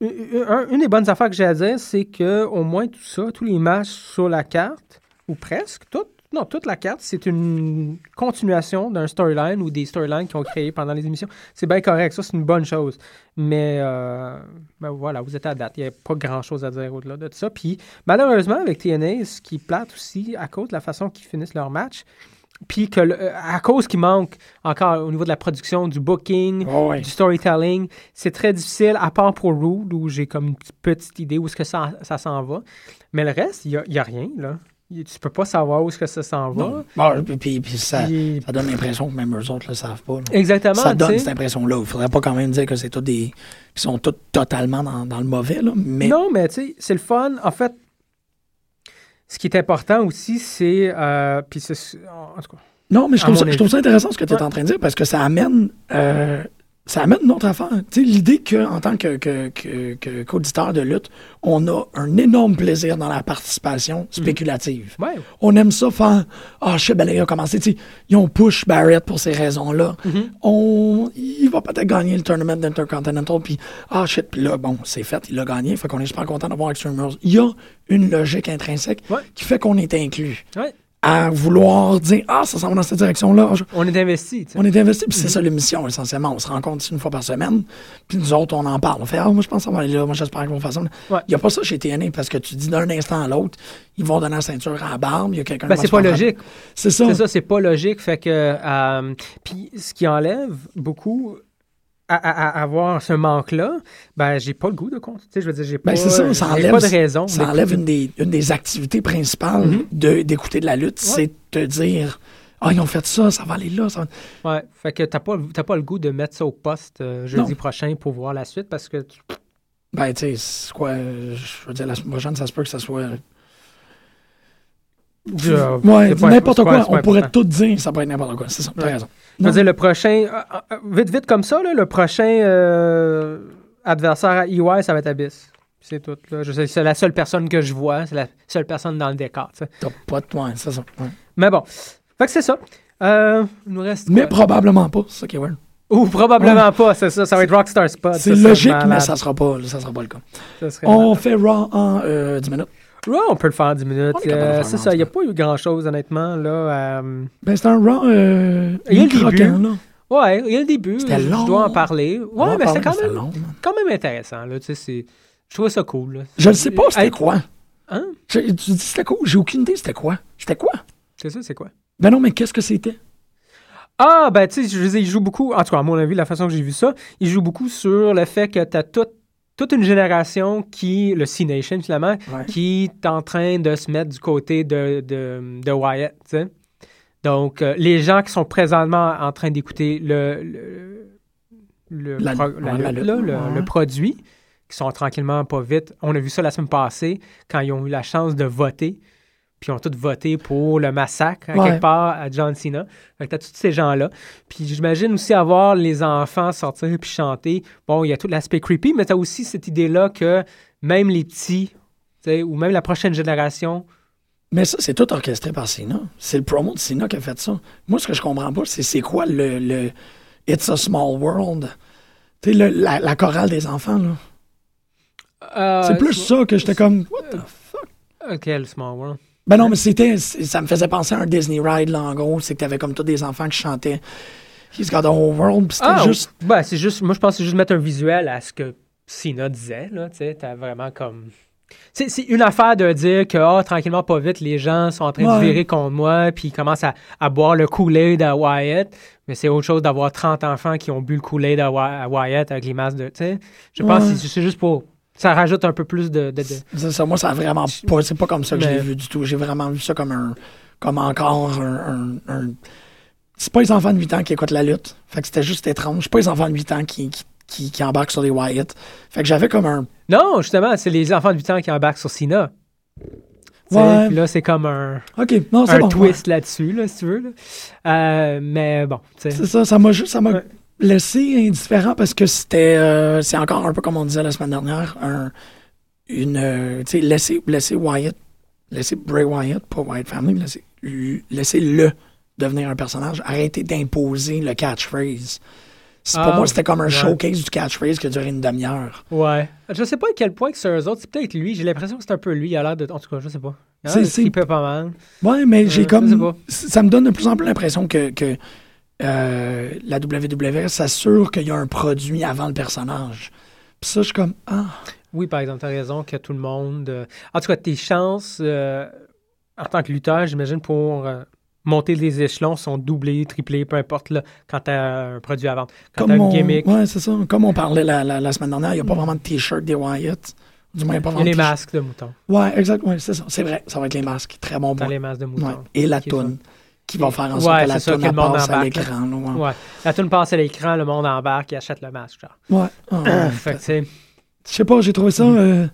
une, un- une des bonnes affaires que j'ai à dire, c'est que au moins tout ça, tous les matchs sur la carte, ou presque, toutes, non, toute la carte, c'est une continuation d'un storyline ou des storylines qu'ils ont créés pendant les émissions. C'est bien correct, ça c'est une bonne chose. Mais euh, ben voilà, vous êtes à date. Il n'y a pas grand-chose à dire au-delà de ça. Puis malheureusement, avec TNA, ce qui plate aussi à cause de la façon qu'ils finissent leur match, puis que le- euh, à cause qu'il manque encore au niveau de la production, du booking, Oh, ouais. du storytelling, c'est très difficile, à part pour Rude, où j'ai comme une petite- idée où est-ce que ça, ça s'en va. Mais le reste, il n'y a, il y a rien, là. Tu peux pas savoir où est-ce que ça s'en va. Non. Bon, puis, puis- puis ça, Puis- ça donne l'impression que même eux autres le savent pas. là. Exactement. Ça donne cette impression-là. Il faudrait pas quand même dire que c'est tous des. qui sont tous totalement dans, dans le mauvais, là. Mais Non, mais tu sais, c'est le fun. En fait, ce qui est important aussi, c'est. euh, puis c'est. En tout cas. Non, mais je trouve, ça, je trouve ça intéressant ce que tu es Ouais. en train de dire parce que ça amène, euh, ça amène une autre affaire. L'idée qu'en tant que, que, qu'auditeur de lutte, on a un énorme plaisir dans la participation spéculative. Ouais. On aime ça faire Ah, je sais, ben là, il a commencé. Ils ont push Barrett pour ces raisons-là. Mm-hmm. On, il va peut-être gagner le tournament d'Intercontinental. Puis, ah, shit, puis là, bon, c'est fait, il a gagné. Fait qu'on est super content d'avoir Extreme Rules. Il y a une logique intrinsèque qui fait qu'on est inclus. À vouloir dire Ah, ça s'en va dans cette direction-là. On est investi. on est investi, puis c'est ça l'émission, essentiellement. On se rencontre une fois par semaine, puis nous autres, on en parle. On fait Ah, moi, je pense qu'on va aller là, moi, j'espère qu'on va faire ça. Il n'y a pas ça chez TNA, parce que tu dis d'un instant à l'autre, ils vont donner la ceinture à la barbe, il y a quelqu'un Ben, qui va c'est pas logique. C'est ça. C'est ça, c'est pas logique. Fait que. euh, puis ce qui enlève beaucoup. À, à- à avoir ce manque-là, ben j'ai pas le goût de sais, je veux dire, j'ai pas, Ben, c'est ça, ça enlève, pas de raison. ça enlève une des, une des activités principales Mhm. de- d'écouter de la lutte, c'est te dire Ah, ils ont fait ça, ça va aller là. Ça va- Ouais, fait que t'as pas, t'as pas le goût de mettre ça au poste euh, jeudi Non. prochain pour voir la suite parce que tu- Ben, tu sais, c'est quoi, je veux dire, la semaine prochaine, ça se peut que ça soit. Euh, Ouais, n'importe quoi. On pourrait tout dire, ça peut être n'importe quoi. C'est ça, t'as Ouais. raison. Je veux Non. dire, le prochain, euh, euh, vite, vite comme ça, là, le prochain euh, adversaire à EY, ça va être Abyss. C'est tout. Là. Je sais, c'est la seule personne que je vois. C'est la seule personne dans le décor. T'as pas de ouais, c'est ça. ouais. Mais bon. Fait que c'est ça. Euh, il nous reste. Mais probablement pas, c'est ça qui est. Ou probablement pas, c'est ça. Ça va être Rockstar Spot. C'est logique, mais ça sera pas, ça sera pas le cas. On malade. fait Raw en euh, 10 minutes. Ouais, on peut le faire en 10 minutes. Euh, c'est ça. Il 10 n'y a pas eu grand-chose, honnêtement. Là, euh, Ben, c'est un Raw euh, Il y a le début. là. Ouais, il y a le début. C'était Je long. dois en parler. Ouais, mais c'est quand c'était même, long, quand même intéressant. Là, tu sais, c'est- je trouvais ça cool. là. Je ne sais pas c'était quoi. Hein? Je- Tu dis c'était quoi? J'ai aucune idée c'était quoi. C'était quoi? C'est ça, c'est quoi? Ben non, mais qu'est-ce que c'était? Ah, ben, tu sais, je veux dire, il joue beaucoup, en tout cas, à mon avis, la façon que j'ai vu ça, il joue beaucoup sur le fait que tu as toute une génération qui, le C-Nation finalement, Ouais. qui est en train de se mettre du côté de, de, de Wyatt. Donc, euh, les gens qui sont présentement en train d'écouter le, le, le, La- pro- ouais, la la lutte, lutte, là, le, ouais. le produit, qui sont tranquillement pas vite. On a vu ça la semaine passée, quand ils ont eu la chance de voter, puis ils ont tous voté pour le massacre, Ouais. quelque part, à John Cena. Fait que t'as tous ces gens-là. Puis j'imagine aussi avoir les enfants sortir puis chanter. Bon, il y a tout l'aspect creepy, mais t'as aussi cette idée-là que même les petits, ou même la prochaine génération, Mais ça, c'est tout orchestré par Cena. C'est le promo de Cena qui a fait ça. Moi, ce que je comprends pas, c'est c'est quoi le, le It's a Small World? Tu sais, la, la chorale des enfants, là. Euh, C'est plus ça que j'étais comme. What the fuck? Ok, le Small World? Ben non, mais c'était. Ça me faisait penser à un Disney Ride, là, en gros. C'est que t'avais comme tous des enfants qui chantaient He's got a whole world. Puis c'était Ah, juste. ben, c'est juste, moi je pense que c'est juste mettre un visuel à ce que Sina disait, là, tu sais, t'as vraiment comme... C'est c'est une affaire de dire que, ah, tranquillement, pas vite, les gens sont en train Ouais. de virer contre moi, puis ils commencent à, à boire le Kool-Aid à Wyatt, mais c'est autre chose d'avoir 30 enfants qui ont bu le Kool-Aid à, Wy- à Wyatt avec les masques de, tu sais, je pense Ouais. que c'est juste pour... Ça rajoute un peu plus de... de- de- C'est ça, moi, ça a vraiment pas. C'est pas comme ça que je l'ai vu du tout. J'ai vraiment vu ça comme un. Comme encore un. un- un- C'est pas les enfants de 8 ans qui écoutent la lutte. Fait que c'était juste étrange. C'est pas les enfants de 8 ans qui, qui, qui, qui embarquent sur les Wyatt. Fait que j'avais comme un. Non, justement, c'est les enfants de 8 ans qui embarquent sur sais, Ouais. puis là, c'est comme un... Ok, non, c'est un bon. twist là-dessus, là, si tu veux. là. Euh, mais bon. C'est ça, ça m'a juste. Ça m'a Ouais. Laissé indifférent parce que c'était. euh, c'est encore un peu comme on disait la semaine dernière. Un, une. euh, tu sais, laisser, laisser Wyatt. Laisser Bray Wyatt, pas Wyatt Family, laisser, laisser le devenir un personnage. Arrêter d'imposer le catchphrase. Pour Ah, moi, c'était comme un ouais. showcase du catchphrase qui a duré une demi-heure. Ouais. Je sais pas à quel point que c'est eux autres. C'est peut-être lui. J'ai l'impression que c'est un peu lui. Il a l'air de. En tout cas, je sais pas. Il a l'air C'est- de pas mal. Ouais, mais j'ai Euh, comme. Ça me donne de plus en plus l'impression que, que euh, la WWE s'assure qu'il y a un produit avant le personnage. Puis ça, je suis comme. Ah. Oui, par exemple, t'as raison que tout le monde. euh, En tout cas, tes chances euh, en tant que lutteur, j'imagine, pour monter les échelons sont doublées, triplées, peu importe, là, quand t'as un produit à vendre. Quand une gimmick. ouais, c'est ça. Comme on parlait la, la, la semaine dernière, il n'y a pas vraiment de t-shirt des Wyatt. Du moins, il n'y a pas vraiment les masques de mouton. Ouais, exact. Ouais, c'est ça. C'est vrai. Ça va être les masques. Très bon point. les masques de mouton. Ouais. Et la toune qui va faire en sorte Ouais, que la ça, passe à l'écran. ouais. Ouais. La tune passe à l'écran, le monde embarque, il achète le masque, genre. Ouais. Ah, [clears throat] ouais. fait que, tu sais, Je sais pas, j'ai trouvé Mm. ça. euh,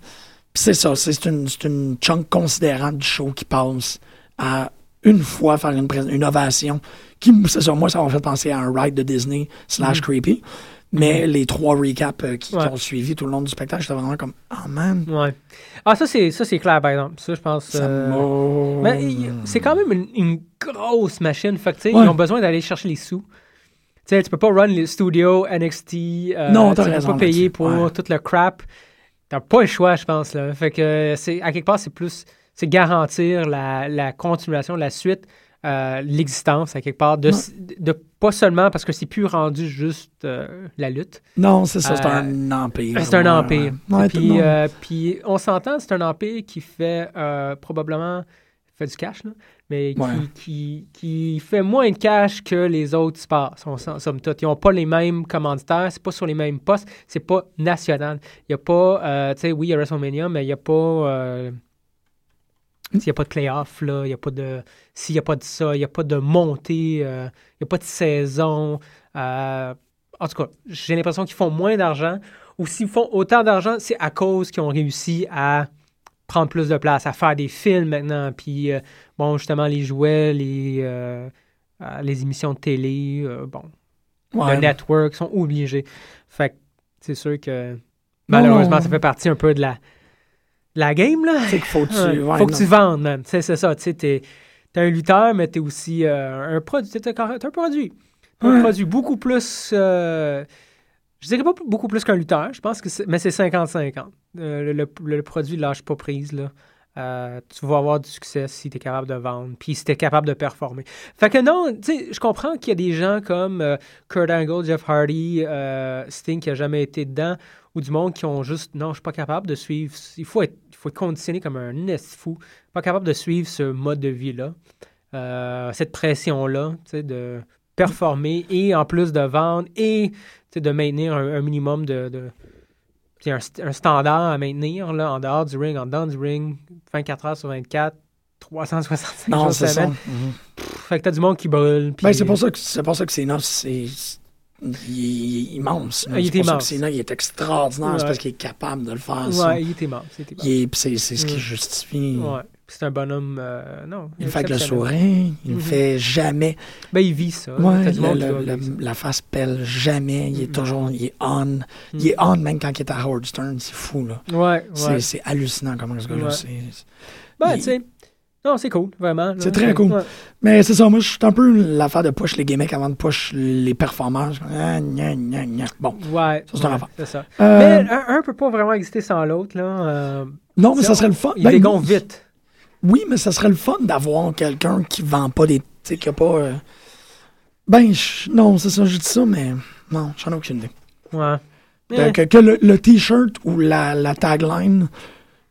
pis c'est ça, c'est une, c'est une chunk considérable du show qui passe à une fois faire une, une ovation. Qui, c'est ça, moi, ça m'a fait penser à un ride de Disney slash creepy. Mais les trois recaps euh, qui, qui. Ouais. ont suivi tout le long du spectacle, j'étais vraiment comme, oh man. Ouais. Ah, ça, c'est, ça, c'est clair, par exemple. Ça, je pense. Ça euh, m'a- mais il- c'est quand même une, une grosse machine. Fait que, tu sais, Ouais. ils ont besoin d'aller chercher les sous. Tu sais, tu peux pas run le studio, NXT. euh, Non, t'as tu peux raison pas payer là-dessus. pour Ouais. tout le crap. T'as pas le choix, je pense. Là. Fait que, c'est, à quelque part, c'est plus. C'est garantir la, la continuation, la suite, euh, l'existence, à quelque part, de, de pas seulement parce que c'est plus rendu juste euh, la lutte. Non, c'est ça, c'est Euh, un empire. C'est un empire. ouais. Ouais, puis, puis on s'entend, c'est un empire qui fait probablement fait du cash, là, mais qui, Ouais. qui, qui fait moins de cash que les autres sports, somme toute. Ils n'ont pas les mêmes commanditaires, c'est pas sur les mêmes postes, c'est pas national. Il n'y a pas, tu sais, oui, il y a WrestleMania, mais il n'y a pas. Euh, s'il n'y a pas de playoff, là, il n'y a pas de. S'il n'y a pas de ça, il n'y a pas de montée, euh, il n'y a pas de saison. euh, en tout cas, j'ai l'impression qu'ils font moins d'argent. Ou s'ils font autant d'argent, c'est à cause qu'ils ont réussi à prendre plus de place, à faire des films maintenant. Puis, euh, bon, justement, les jouets, les, euh, euh, les émissions de télé, euh, bon, Ouais. le network sont obligés. Fait que c'est sûr que malheureusement, non. ça fait partie un peu de la, la game, là. C'est qu'il faut que tu, Ouais, ouais, faut que non. tu vendes, man. C'est ça. Tu sais, t'es t'es un lutteur, mais t'es aussi euh, un produit. T'es un t'es un produit. Un produit beaucoup plus. euh, je dirais pas beaucoup plus qu'un lutteur, je pense que c'est. Mais c'est 50-50. Euh, le, le- le produit lâche pas prise, là. Euh, tu vas avoir du succès si tu es capable de vendre, puis si tu es capable de performer. Fait que non, tu sais, je comprends qu'il y a des gens comme Kurt Angle, Jeff Hardy, Sting qui a jamais été dedans, ou du monde qui ont juste, non, je suis pas capable de suivre, il faut être, faut être conditionné comme un nest fou, pas capable de suivre ce mode de vie-là, euh, cette pression-là, de performer et en plus de vendre et de maintenir un, un minimum de, de un, un standard à maintenir là, en dehors du ring, en dedans du ring, 24 heures sur 24, 365 Non, jours c'est ça. semaine. Mhm. Pff, Fait que t'as du monde qui brûle. Ben, c'est pour ça que c'est pour ça que c'est. Il, est immense. Ah, il est immense. il est extraordinaire. Ouais. C'est parce qu'il est capable de le faire. Ouais, il est- puis c'est ce qui Mm. justifie. Ouais. C'est un bonhomme. euh, non. Il fait avec le sourire, il ne Mhm. fait jamais. Ben, il vit ça. Ouais, le- le- la face pèle jamais. Il est Mhm. toujours. Il est on. Il est on même quand il est à Howard Stern. C'est fou, là. Ouais, C'est- ouais. C'est hallucinant comment ce gars-là. Ben, tu sais. Non, c'est cool, vraiment. C'est très cool. Ouais. Mais c'est ça, moi, je suis un peu l'affaire de push les gimmicks avant de push les performances. Ah, gna, gna, gna. Bon. Ouais, Ça, c'est un ouais, affaire. c'est ça. Euh, Mais un, un peut pas vraiment exister sans l'autre, là. euh, non, mais ça, ça serait le fun. Il Ben, dégonfle vite. Oui, mais ça serait le fun d'avoir quelqu'un qui vend pas des. Tu sais, qui a pas. euh, Ben, je- non, c'est ça, je dis ça, mais non, j'en ai aucune idée. Ouais. Eh, que que le, le t-shirt ou la, la tagline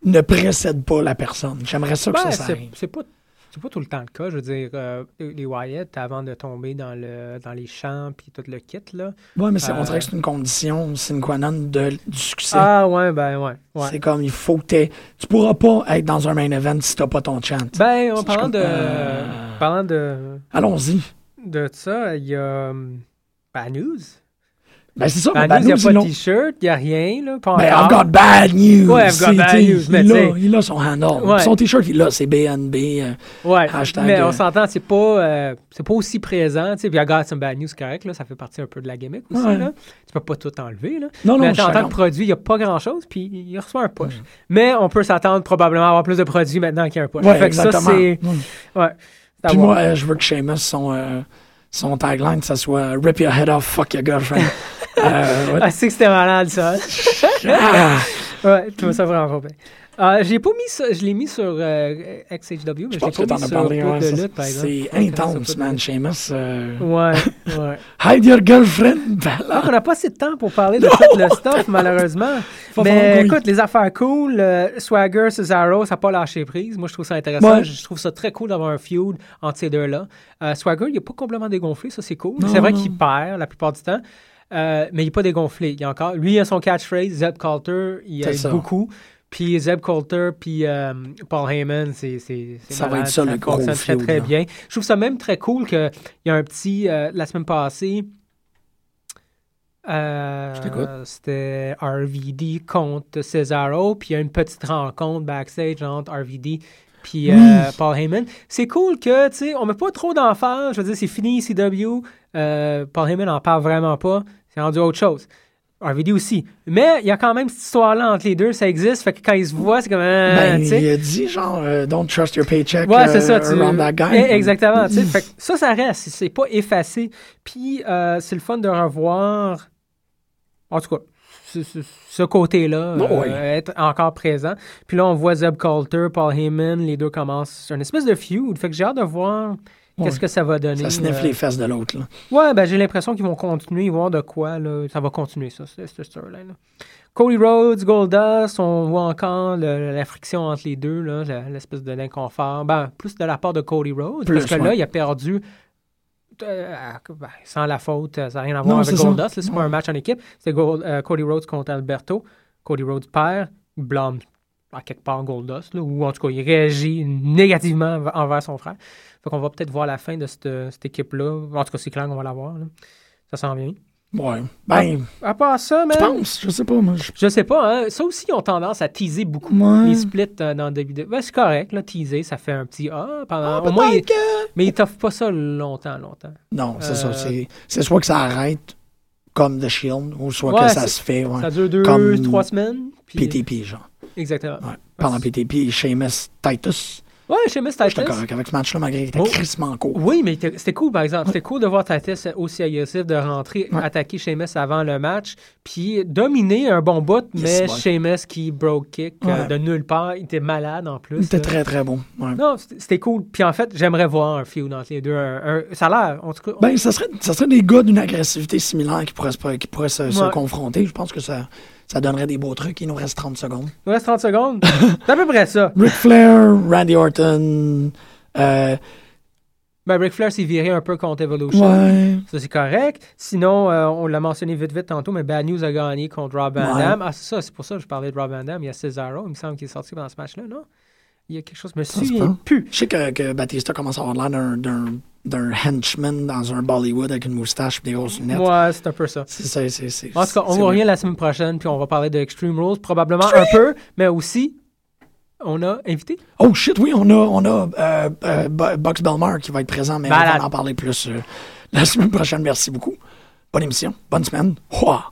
ne précède pas la personne. J'aimerais ça que ben, ça, ça c'est arrive. c'est pas. C'est pas tout le temps le cas. Je veux dire, euh, les Wyatt, avant de tomber dans, le, dans les champs puis tout le kit, là. Ouais, mais c'est- on euh, dirait que c'est une condition sine qua non de, du succès. Ah, ouais, ben, ouais. ouais. C'est comme, il faut que t'aies- Tu pourras pas être dans un main event si t'as pas ton chant. Ben, en parlant de. euh, Parlant de. Allons-y. De ça, il y a. Bad News. Ben, c'est ça, Bad Bad News, il n'y a pas de t-shirt, il n'y a rien, là. Pas Ben, I've got bad news. Ouais, I've got bad news, mais il, a, il a son handle. Ouais. Son t-shirt, il l'a, c'est BNB. euh, Ouais, Hashtag, mais euh, on s'entend, c'est pas, euh, c'est pas aussi présent. Puis I got some bad news, correct, là, ça fait partie un peu de la gimmick aussi. Ouais. Là. Tu peux pas tout enlever. Là. Non, non, mais en tant que produit, il n'y a pas grand-chose, puis il reçoit un push. Mais on peut s'attendre probablement à avoir plus de produits maintenant qu'il y a un push. Ouais, Fait que ça, exactement. c'est. Mm. Ouais. Puis moi, euh, je veux que Seamus, son, euh, son tagline, ça soit Rip your head off, fuck your girlfriend. [laughs] Euh, ouais. Ah, c'est que c'était malade, ça. Ah, [laughs] ouais, je trouve ça vraiment pas bien. Euh, j'ai pas mis ça, je l'ai mis sur euh, XHW, mais je l'ai pas mis sur parlé. Ouais, de lutte, par exemple. C'est intense, man. Seamus. euh, Ouais, ouais. [laughs] Hide your girlfriend. Là, on n'a pas assez de temps pour parler de tout le stuff, malheureusement. [laughs] Faut Mais écoute, les affaires cool, euh, Swagger, Cesaro, ça n'a pas lâché prise. Moi, je trouve ça intéressant. Ouais. Je trouve ça très cool d'avoir un feud entre ces deux-là. Swagger, il n'est pas complètement dégonflé, ça, c'est cool. C'est vrai qu'il perd la plupart du temps. Euh, mais il n'est pas dégonflé. Il y a encore, lui, il a son catchphrase, Zeb Coulter, il aide ça. beaucoup. Puis Zeb Coulter, puis euh, Paul Heyman, c'est Ça va être ça, le gros très, très bien. Je trouve ça même très cool qu'il y a un petit, euh, la semaine passée, euh, Je t'écoute. C'était RVD contre Cesaro, puis il y a une petite rencontre backstage entre RVD puis euh. Paul Heyman. C'est cool que, tu sais, on met pas trop d'emphase. Je veux dire, c'est fini, CW. Euh, Paul Heyman n'en parle vraiment pas. C'est rendu autre chose. RVD aussi. Mais il y a quand même cette histoire-là entre les deux, ça existe. Fait que quand ils se voient, c'est comme. euh, ben, il a dit genre, euh, don't trust your paycheck Ouais, c'est euh, ça. Tu... that guy. Eh, Exactement. Mm. Fait que ça, ça reste. C'est- pas effacé. Puis, c'est le fun de revoir, en tout cas, ce, côté-là, Oh, euh, être encore présent. Puis là, on voit Zeb Coulter, Paul Heyman, les deux commencent. C'est une espèce de feud. Fait que j'ai hâte de voir qu'est-ce que ça va donner. Ça sniffe euh, les fesses de l'autre. Ouais, ben j'ai l'impression qu'ils vont continuer, ils vont voir de quoi, là. Ça va continuer, ça, cette storyline-là. Cody Rhodes, Goldust, on voit encore le- la friction entre les deux, l'espèce de l'inconfort. Ben, plus de la part de Cody Rhodes, Plus, parce que là, il a perdu ben, sans la faute, euh, ça n'a rien à voir Non, avec là, C'est pas un match en équipe. C'est euh, Cody Rhodes contre Alberto. Cody Rhodes perd, blâme à quelque part Goldust, là, ou en tout cas, il réagit négativement env- envers son frère. Fait qu'on va peut-être voir la fin de cette, cette équipe-là. En tout cas, c'est clair qu'on va la voir. là. Ça s'en vient. Ouais. Ben, À part ça, je man, pense, je sais pas, moi. je- je sais pas, hein, ça aussi, ils ont tendance à teaser beaucoup. Ouais. Les splits euh, dans WWE. Ben, c'est correct, là, teaser, ça fait un petit Ah, pendant. Ah, au moins, peut-être ils- que- mais ils t'offrent pas ça longtemps, longtemps. Non, c'est Euh, ça. c'est- C'est soit que ça arrête comme The Shield, ou soit Ouais, que ça se fait ouais, Ça dure deux, Comme trois semaines. puis- PTP, genre. Exactement. Ouais. Pendant PTP, Sheamus, Titus. Ouais, chez Miss J'étais Titus. correct avec ce match-là, malgré qu'il était Oh. crissement court. Oui, mais c'était cool, par exemple. C'était cool de voir Titus aussi agressif, de rentrer, Ouais. attaquer Sheamus avant le match, puis dominer un bon bout, Yes, mais boy. Sheamus qui broke kick euh, de nulle part. Il était malade en plus. Il était là. très, très bon. ouais. Non, c'était cool. Puis en fait, j'aimerais voir un feud entre les deux. un- un- ça a l'air, en tout cas. Ben, ça serait, ça serait des gars d'une agressivité similaire qui pourraient se, qui pourraient se, confronter. Je pense que ça, ça donnerait des beaux trucs. Il nous reste 30 secondes. Il nous reste 30 secondes? C'est à peu près ça. [laughs] Ric Flair, Randy Orton. Euh, Ben, Ric Flair s'est viré un peu contre Evolution. ouais. Ça, c'est correct. Sinon, euh, on l'a mentionné vite, vite tantôt, mais Bad News a gagné contre Rob Van Ouais. Damme. Ah, c'est ça, c'est pour ça que je parlais de Rob Van Damme. Il y a Cesaro, il me semble qu'il est sorti dans ce match-là, non? Il y a quelque chose, souviens peut. plus. Je sais que, que Batista commence à avoir l'air d'un- d'un d'un henchman dans un Bollywood avec une moustache et des grosses lunettes. Ouais, c'est un peu ça. C'est ça, c'est. c'est- En tout cas, on vrai. revenir la semaine prochaine, puis on va parler de Extreme Rules, probablement un peu, mais aussi, on a invité. Oh shit, oui, on a, on a euh, euh, Bucks Belmar qui va être présent, mais Malade. on va en parler plus euh, la semaine prochaine. Merci beaucoup. Bonne émission, bonne semaine. Ouah.